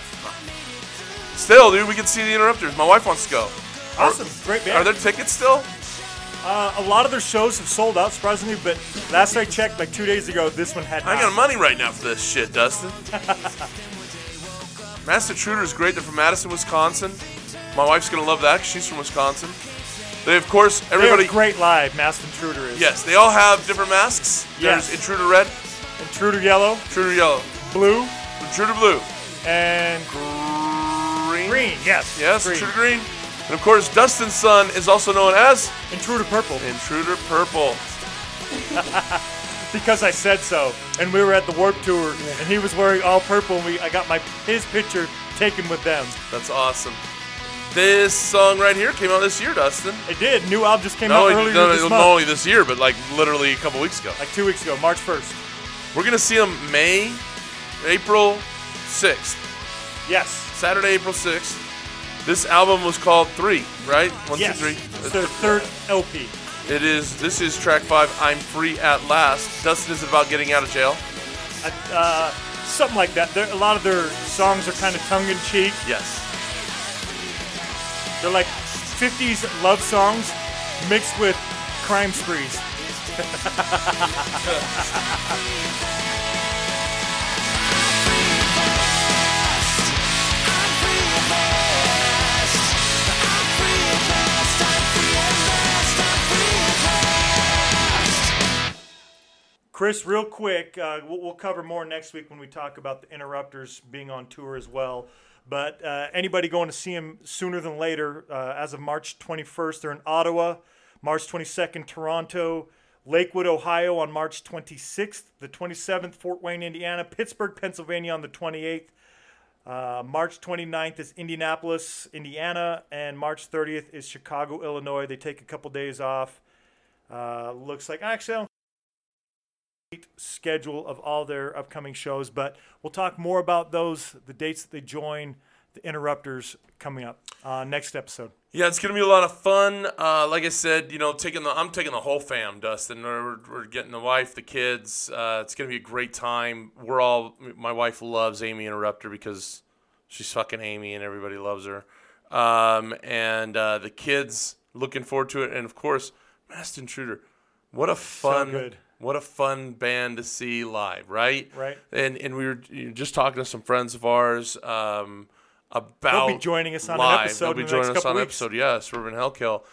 Still, dude, we can see the Interrupters. My wife wants to go. Awesome. Great band. Are there tickets still? uh, a lot of their shows have sold out, surprisingly, but last I checked, like two days ago, this one had I got money right now for this shit, Dustin. Masked Intruder is great. They're from Madison, Wisconsin. My wife's gonna love that 'cause she's from Wisconsin. They, of course, They're everybody. great live, Masked Intruder is. Yes, they all have different masks. Yes. There's Intruder Red, Intruder Yellow, Intruder Yellow, Blue, Intruder Blue, and Green. Green. Yes. Yes, Green. Intruder Green. And of course, Dustin's son is also known as Intruder Purple. Intruder Purple. because I said so. And we were at the Warp Tour, and he was wearing all purple, and we I got my his picture taken with them. That's awesome. This song right here came out this year, Dustin. It did. New album just came Not out earlier not, this not month, only this year, but like literally a couple weeks ago. like two weeks ago, March 1st. We're gonna see them May, April 6th, Yes. Saturday, April 6th. This album was called Three, right? One, two, three. It's their third LP. It is. This is track five. I'm free at last. Dustin is about getting out of jail. Uh, something like that. They're, a lot of their songs are kind of tongue in cheek. Yes. They're like 50s love songs mixed with crime sprees. Chris, real quick, uh, we'll, we'll cover more next week when we talk about the Interrupters being on tour as well. But uh, anybody going to see him sooner than later, uh, as of March 21st, they're in Ottawa. March 22nd, Toronto. Lakewood, Ohio on March 26th. The 27th, Fort Wayne, Indiana. Pittsburgh, Pennsylvania on the 28th. Uh, March 29th is Indianapolis, Indiana. And March 30th is Chicago, Illinois. They take a couple days off. Uh, looks like, actually, schedule of all their upcoming shows, but we'll talk more about those, the dates that they join, the interrupters coming up uh, next episode. Yeah, it's gonna be a lot of fun. Uh, like I said, you know, taking the I'm taking the whole fam, Dustin. We're, we're getting the wife, the kids. Uh, it's gonna be a great time. We're all. My wife loves Aimee Interrupter because she's fucking Amy and everybody loves her. Um, and uh, the kids looking forward to it, and of course, Masked Intruder. What a fun, good. What a fun band to see live, right? Right. And and we were you know, just talking to some friends of ours. Um, about They'll be joining us on an live. episode They'll in be the joining us on an weeks. episode. Yes, Urban Hellkill,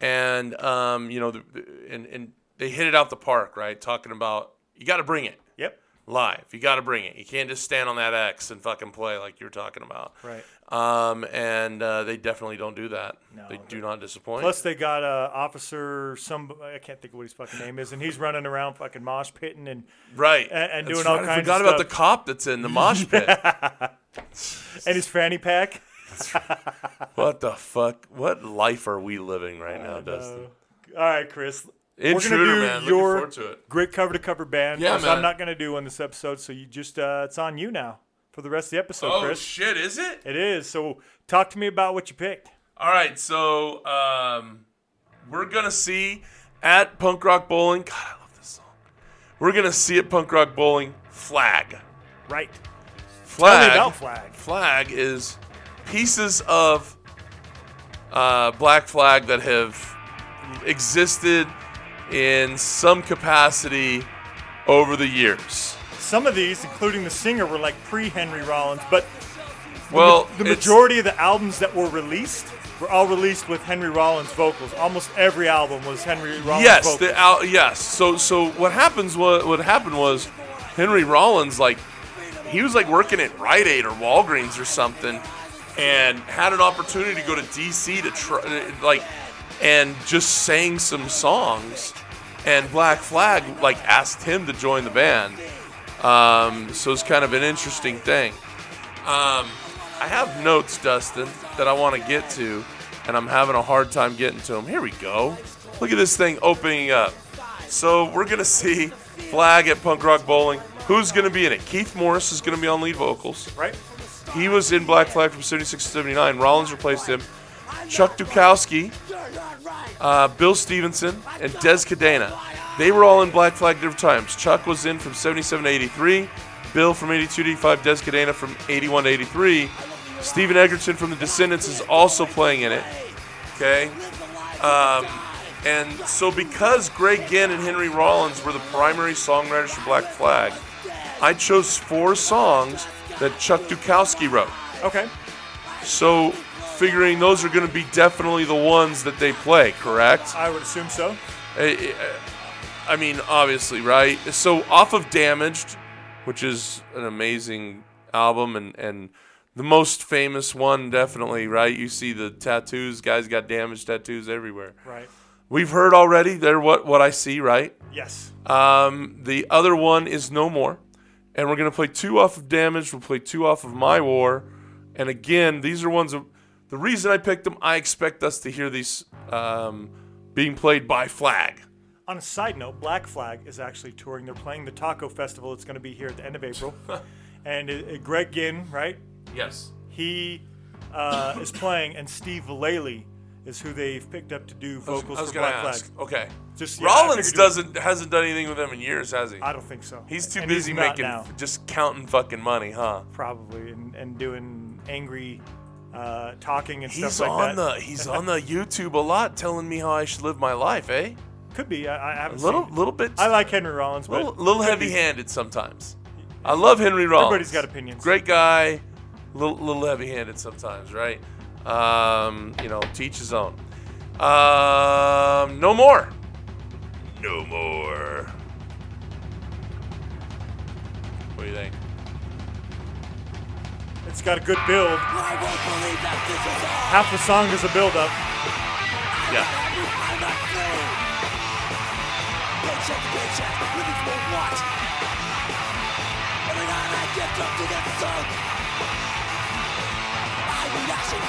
and um, you know, the- and and they hit it out the park, right? Talking about you got to bring it Yep. live. You got to bring it. You can't just stand on that X and fucking play like you're talking about. Right. Um, and uh, they definitely don't do that. No, they do not disappoint. Plus, they got uh, Officer, some I can't think of what his fucking name is, and he's running around fucking mosh pitting and right. and- and doing all right. I kinds of forgot about stuff. the cop that's in the mosh pit. and his fanny pack. what the fuck? What life are we living right now, Dustin? All right, Chris. Intruder, we're gonna do man. Looking your forward to it. great cover to cover band. Yeah, man. I'm not gonna do on this episode, so you just uh, it's on you now for the rest of the episode, Oh Chris. shit! Is it? it is. So talk to me about what you picked. All right, so um, we're gonna see at Punk Rock Bowling. God, I love this song. We're gonna see at Punk Rock Bowling Flag. Right. Tell me Flag. about Flag. Flag is pieces of uh, Black Flag that have existed in some capacity over the years. Some of these, including the singer, were like pre-Henry Rollins, but Well, the it's- majority of the albums that were released were all released with Henry Rollins vocals. Almost every album was Henry Rollins yes, vocals. the al- yes. So so what happens was what happened was Henry Rollins like he was like working at Rite Aid or Walgreens or something, and had an opportunity to go to DC to try like and just sang some songs, and Black Flag like asked him to join the band. Um, so it's kind of an interesting thing. Um, I have notes, Dustin, that I want to get to, and I'm having a hard time getting to them. Here we go. Look at this thing opening up. So we're gonna see Flag at Punk Rock Bowling. Who's gonna be in it? Keith Morris is gonna be on lead vocals. right? He was in Black Flag from 76 to 79. Rollins replaced him. Chuck Dukowski, uh, Bill Stevenson, and Dez Cadena. They were all in Black Flag at different times. Chuck was in from 77 to 83. Bill from 82 to 85. Dez Cadena from 81 to 83. Stephen Egerton from The Descendents is also playing in it. Okay? Um, and so because Greg Ginn and Henry Rollins were the primary songwriters for Black Flag, I chose four songs that Chuck Dukowski wrote. Okay. So, figuring those are going to be definitely the ones that they play, correct? I would assume so. I mean, obviously, right? So, off of Damaged, which is an amazing album and, and the most famous one, definitely, right? You see the tattoos, guys got damaged tattoos everywhere. Right. We've heard already, they're what, what I see, right? Yes. Um, the other one is No More. And we're going to play two off of Damage. We'll play two off of My War. And again, these are ones of the reason I picked them. I expect us to hear these um, being played by Flag. On a side note, Black Flag is actually touring. They're playing the Taco Festival. It's going to be here at the end of April. and uh, uh, Greg Ginn, right? Yes. He uh, is playing, and Steve Vallely is who they've picked up to do I was, vocals I was for Black ask. Flag. Okay. Just- yeah, Rollins doesn't hasn't done anything with them in years, has he? I don't think so. He's too And busy not making now, just counting fucking money, huh? probably and, and doing angry uh, talking and He's stuff like on that. the he's on the YouTube a lot, telling me how I should live my life, eh? Could be. I haven't little seen. little bit I like Henry Rollins, but little, little could be. heavy-handed sometimes. I love Henry Rollins. Everybody's got opinions. Great guy, little little heavy-handed sometimes, right? Um, you know, teach his own. Um, no more. No more. What do you think? It's got a good build. I won't believe that this is all. Half the song is a build up. Yeah. Night I get up to that song. My reaction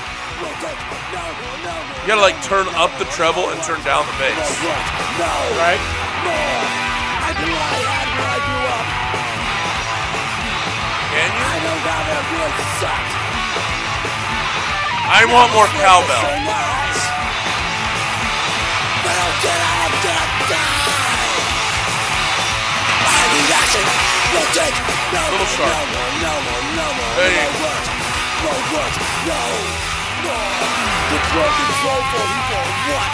will take no, no, You gotta like turn up the treble and turn down the bass. Right? I knew I had when I grew up. Can you? I know now that. I want more cowbell. Take no Little more, no more, no more, no more, Hey. no words, no words, no more. The broken soul for what?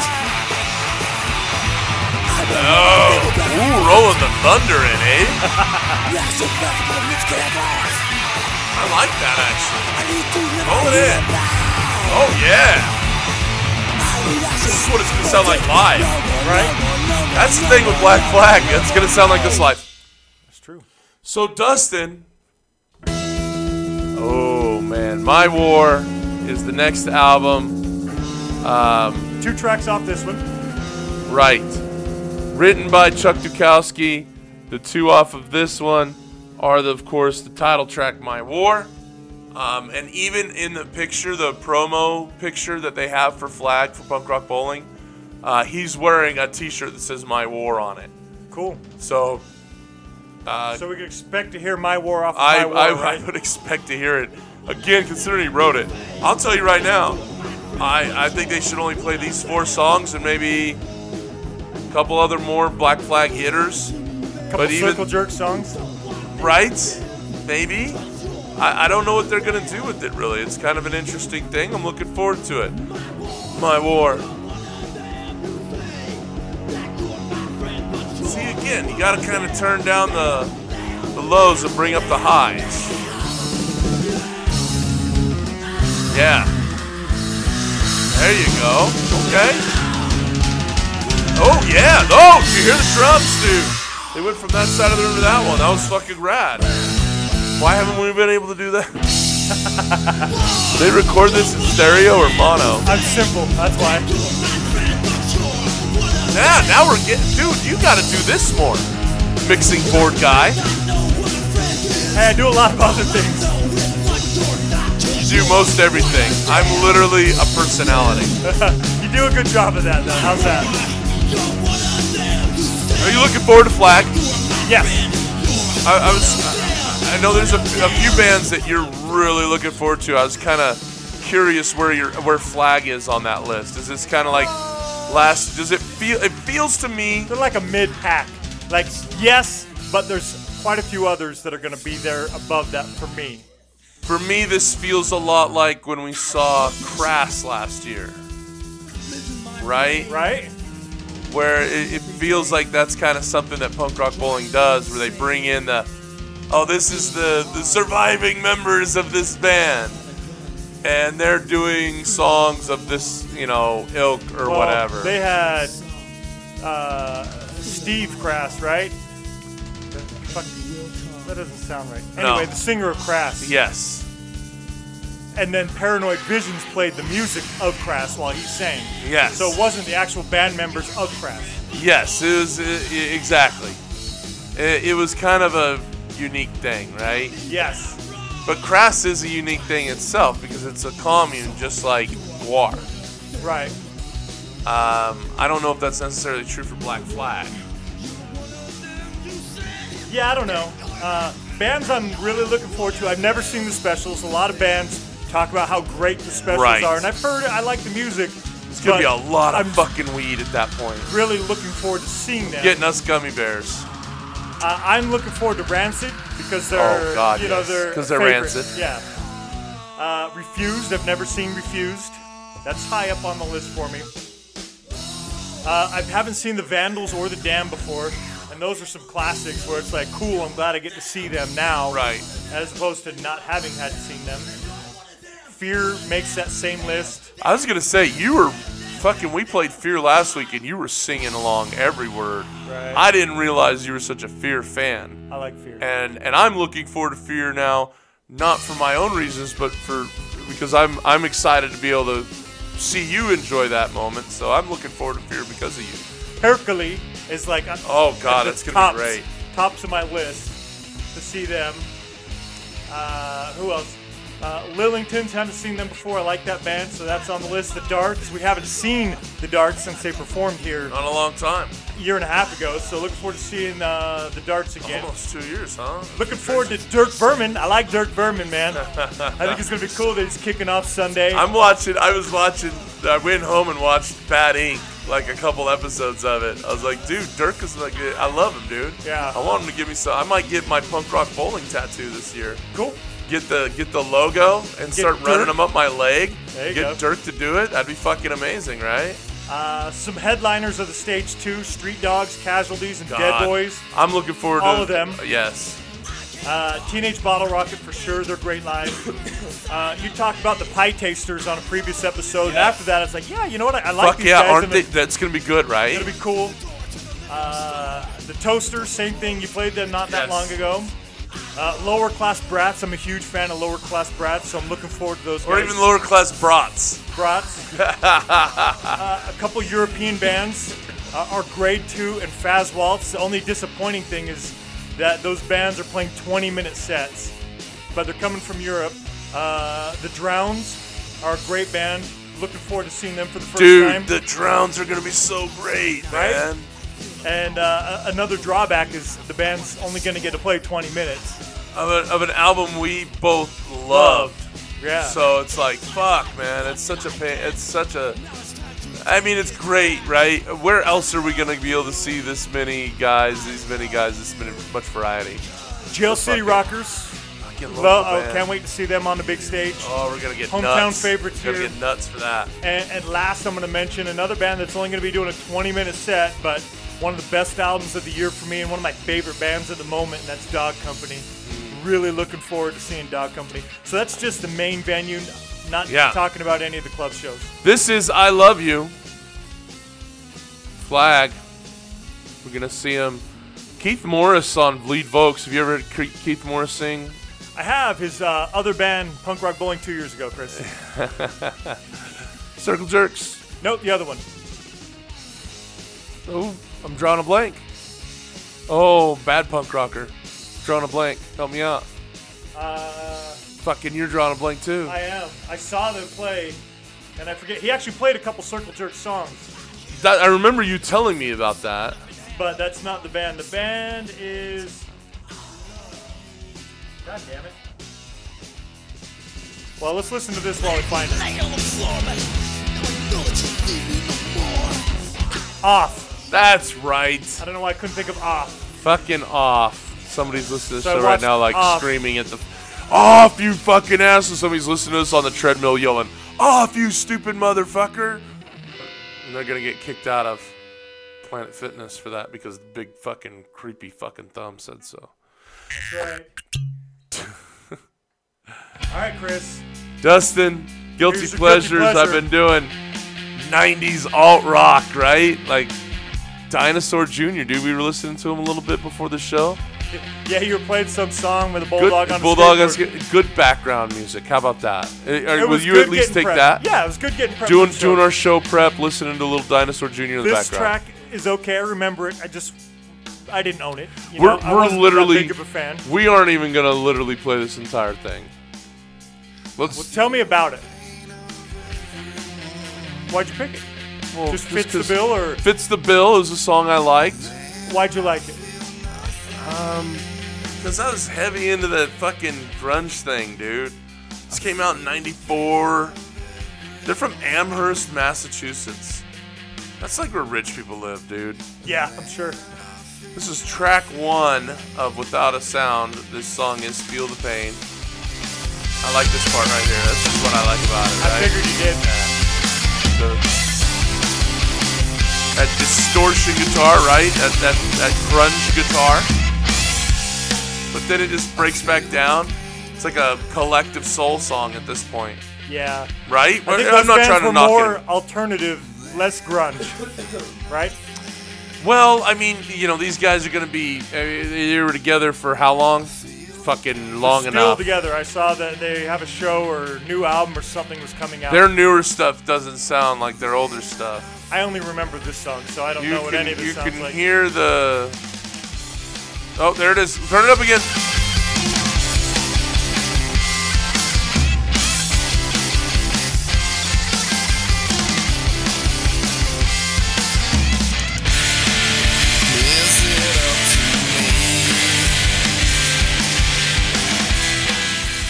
Oh, ooh, rolling the thunder in, eh? I like that actually. Roll it in. Oh yeah. This is what it's gonna sound like live. Right? That's the thing with Black Flag. It's gonna sound like this live. So Dustin. Oh man, My War is the next album. Um, Two tracks off this one. right. Written by Chuck Dukowski. The two off of this one are, the, of course, the title track "My War," um, and even in the picture, the promo picture that they have for Flag for Punk Rock Bowling, uh, he's wearing a T-shirt that says "My War" on it. Cool. So uh, So we can expect to hear My War off of I, My War, I, right? I would expect to hear it. Again, considering he wrote it. I'll tell you right now, I, I think they should only play these four songs and maybe a couple other more Black Flag hitters. couple but even- circle jerk songs. Right? Maybe? I, I don't know what they're going to do with it, really. It's kind of an interesting thing. I'm looking forward to it. My War. See, again, you got to kind of turn down the, the lows and bring up the highs. Yeah. There you go. Okay. Oh, yeah. Oh, did you hear the drums, dude? They went from that side of the room to that one. That was fucking rad. Why haven't we been able to do that? they record this in stereo or mono? I'm simple. That's why. Yeah, now we're getting. Dude, you gotta do this more. Mixing board guy. Hey, I do a lot of other things. You do most everything. I'm literally a personality. You do a good job of that, though. How's that? Are you looking forward to Flag? Yes. I, I was. I know there's a, a few bands that you're really looking forward to. I was kind of curious where your where Flag is on that list. Is this kind of like last? Does it feel? It feels to me. They're like a mid pack. Like, yes, but there's quite a few others that are going to be there above that for me. For me, this feels a lot like when we saw Crass last year. Right? Right? Where it, it feels like that's kind of something that punk rock bowling does, where they bring in the, oh, this is the, the surviving members of this band. And they're doing songs of this, you know, ilk or Well, whatever. They had uh, Steve Crass, right? That doesn't sound right. No. Anyway, the singer of Crass. yes. And then Paranoid Visions played the music of Crass while he sang. Yes. So it wasn't the actual band members of Crass. Yes, it was uh, i- exactly. It, it was kind of a unique thing, right? Yes. But Crass is a unique thing itself because it's a commune just like War. Right. Um, I don't know if that's necessarily true for Black Flag. Yeah, I don't know. Uh, bands I'm really looking forward to. I've never seen the specials. A lot of bands talk about how great the specials Right. are, and I've heard it. I like the music. It's gonna be a lot of I'm fucking weed at that point. really looking forward to seeing them. Getting us gummy bears. Uh, I'm looking forward to Rancid because they're, Oh, God, you know, yes. they're 'Cause they're favorite. Rancid. Yeah. Uh, Refused. I've never seen Refused. That's high up on the list for me. Uh, I haven't seen the Vandals or the Dam before, and those are some classics where it's like, cool. I'm glad I get to see them now, Right. As opposed to not having had seen them. Fear makes that same list. I was gonna say you were fucking. We played Fear last week, and you were singing along every word. Right. I didn't realize you were such a Fear fan, I like Fear. and and I'm looking forward to Fear now, not for my own reasons, but for because I'm I'm excited to be able to see you enjoy that moment. So I'm looking forward to Fear because of you. Hercules is like uh, Oh, God, it's gonna be great. Tops of my list to see them. Uh, who else? Uh, Lillingtons haven't seen them before. I like that band, so that's on the list. The Darts, we haven't seen the Darts since they performed here Not a long time, a year and a half ago. So looking forward to seeing uh, the Darts again. almost two years, huh? Looking forward to Dirk Vermin. I like Dirk Vermin, man. I think it's gonna be cool that he's kicking off Sunday. I'm watching. I was watching. I went home and watched Bad Ink, like a couple episodes of it. I was like, dude, Dirk is like, I love him, dude. Yeah. I want him to give me some. I might get my punk rock bowling tattoo this year. cool. Get the get the logo and start running them up my leg. Get go. Dirk to do it. That'd be fucking amazing, right? Uh, some headliners of the stage too: Street Dogs, Casualties, and Dead Boys. I'm looking forward to All of them. Yes. Uh, Teenage Bottle Rocket for sure. They're great live. Uh, you talked about the Pietasters on a previous episode, and after that, it's like, yeah, you know what? I, I like Fuck these yeah, guys. aren't they? That's gonna be good, right? It's Gonna be cool. Uh, the Toasters, same thing. You played them not that long ago. Uh, lower class brats. I'm a huge fan of lower class brats, so I'm looking forward to those or guys. even lower class brats. brats. uh, a couple European bands uh, are Grade 2 and Faz Waltz. The only disappointing thing is that those bands are playing 20 minute sets, but they're coming from Europe. Uh, the Drowns are a great band. Looking forward to seeing them for the first time. Dude, the drowns are gonna be so great, Right? man. And uh, another drawback is the band's only going to get to play 20 minutes. Of, a, of an album we both loved. Yeah. So it's like, fuck, man. It's such a pain. It's such a. I mean, it's great, right? Where else are we gonna be able to see this many guys, these many guys, this many much variety? Jail City fucking Rockers. Fucking Lo- oh, can't wait to see them on the big stage. Oh, we're gonna get Hometown nuts. favorites Gonna here. get nuts for that. And, and last, I'm going to mention another band that's only going to be doing a 20 minute set, but one of the best albums of the year for me and one of my favorite bands at the moment, and that's Dog Company. Really looking forward to seeing Dog Company. So that's just the main venue, not Yeah. talking about any of the club shows. This is I Love You. Flag. We're gonna see him. Keith Morris on lead Vokes. Have you ever heard Ke- Keith Morris sing? I have his uh, other band, Punk Rock Bowling, two years ago, Chris. Circle Jerks. nope, the other one. Oh, I'm drawing a blank. Oh, bad punk rocker. Drawing a blank. Help me out. Uh, Fucking, you're drawing a blank too. I am. I saw them play, and I forget. He actually played a couple Circle Jerk songs, That, I remember you telling me about that. but that's not the band. The band is. God damn it. Well, let's listen to this while we find it. Off. That's right. I don't know why I couldn't think of off. Fucking off. Somebody's listening to So the I show right watched now, like Off. screaming at the. Off, you fucking ass! And somebody's listening to us on the treadmill yelling, Off, you stupid motherfucker! And they're gonna get kicked out of Planet Fitness for that because the big fucking creepy fucking thumb said so. Right. All right, Chris. Dustin, guilty Here's guilty pleasures I've pleasure. been doing. 90s alt rock, right? Like Dinosaur Jr., dude. We were listening to him a little bit before the show. Yeah, you were playing some song with a Good bulldog on a Bulldog has skateboard. good, good background music. How about that? Uh, It Will you at least take that? Yeah, it was good getting Doing for the show. doing our show prep, listening to little Dinosaur Jr. in the This background. track is okay. I remember it. I just I didn't own it. You We're, know, we're literally big of a fan. we aren't even gonna literally play this entire thing. Let's Well, tell me about it. Why'd you pick it? Well, Just fits the bill, or Fits the bill is a song I liked. why'd you like it? Um, Cause I was heavy into that fucking grunge thing, dude. This came out in '94. They're from Amherst, Massachusetts. That's like where rich people live, dude. Yeah, I'm sure. This is track one of Without a Sound. This song is Feel the Pain. I like this part right here. This is what I like about it, I right? figured you did. The- that distortion guitar, right? That, that, that grunge guitar. But then it just breaks back down. It's like a collective soul song at this point, Yeah. right? I think I'm not trying to knock more it. alternative, less grunge, right? Well, I mean, you know, these guys are going to be, uh, they were together for how long? Fucking long Still enough. together. I saw that they have a show or new album or something was coming out. Their newer stuff doesn't sound like their older stuff. I only remember this song, so I don't You know what can, any of it you sounds can like. hear the. Oh, there it is. Turn it up again.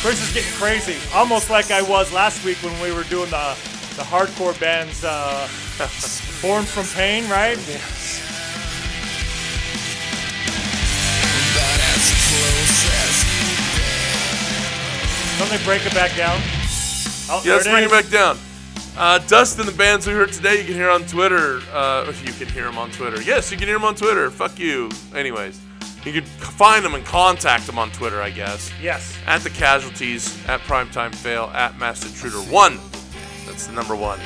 Chris is getting crazy, almost like I was last week when we were doing the the hardcore bands, uh, Born from Pain, right? Don't they break it back down? Oh, Yeah, let's there bring it back down. Uh, Dustin, the bands we heard today, you can hear on Twitter. Uh, you can hear them on Twitter. Yes, you can hear them on Twitter. Fuck you. Anyways, you can find them and contact them on Twitter, I guess. Yes. At the casualties, at primetime fail, at masked intruder one. That's the number one.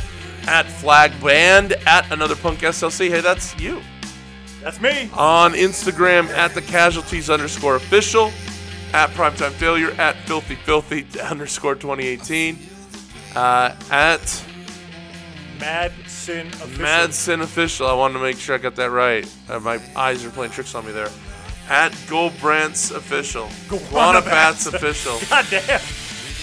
At flag band, at another punk SLC. Hey, that's you. That's me. On Instagram, at the casualties underscore official. At primetime failure, at filthy filthy underscore 2018. Uh, at Mad Sin Official. Mad Sin Official. I wanted to make sure I got that right. Uh, my eyes are playing tricks on me there. At Goldbrandt's Official. Guana Batz. Official. God damn.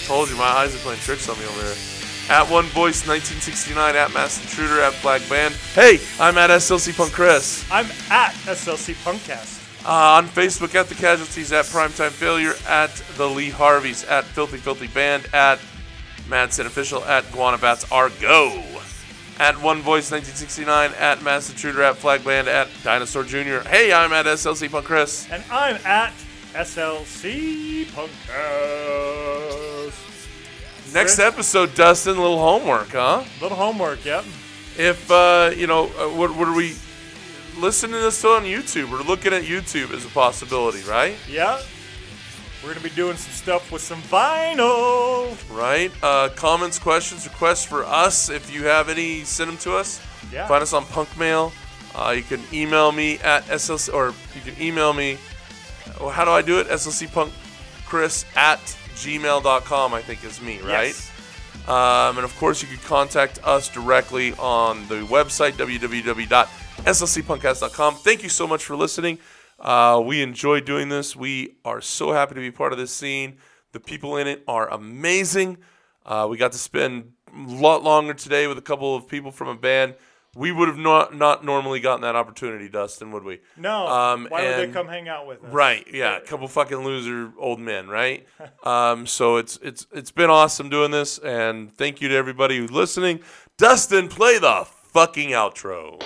Told you, my eyes are playing tricks on me over here. At One Voice 1969, at Masked Intruder, at Black Band. Hey, I'm at SLC Punk Chris. I'm at SLC Punkcast. Uh, on Facebook, at The Casualties, at Primetime Failure, at The Lee Harveys, at Filthy Filthy Band, at Mad Sin Official, at Guana Batz Argo. At One Voice 1969, at Masked Intruder, at Flag Band, at Dinosaur Jr. Hey, I'm at SLC Punk Chris. And I'm at SLC Punkcast. Next episode, Dustin, a little homework, huh? A Little homework, yep. if uh, you know uh, what, what are we listening to this on YouTube? We're looking at YouTube as a possibility, right? Yeah. We're going to be doing some stuff with some vinyl. Right. Uh, comments, questions, requests for us. If you have any, send them to us. Yeah. Find us on Punk Mail. Uh, you can email me at SLC, or you can email me. Well, how do I do it? SLC Punk Chris at gmail.com, I think is me, right? Yes. Um, and of course, you can contact us directly on the website, www.slcpunkcast.com. Thank you so much for listening. Uh, we enjoy doing this. We are so happy to be part of this scene. The people in it are amazing. Uh, we got to spend a lot longer today with a couple of people from a band. We would have not, not normally gotten that opportunity, Dustin, would we? No. Um, Why would they come hang out with us? Right. Yeah. A couple fucking loser old men. Right. um. So it's it's it's been awesome doing this, and thank you to everybody who's listening. Dustin, play the fucking outro.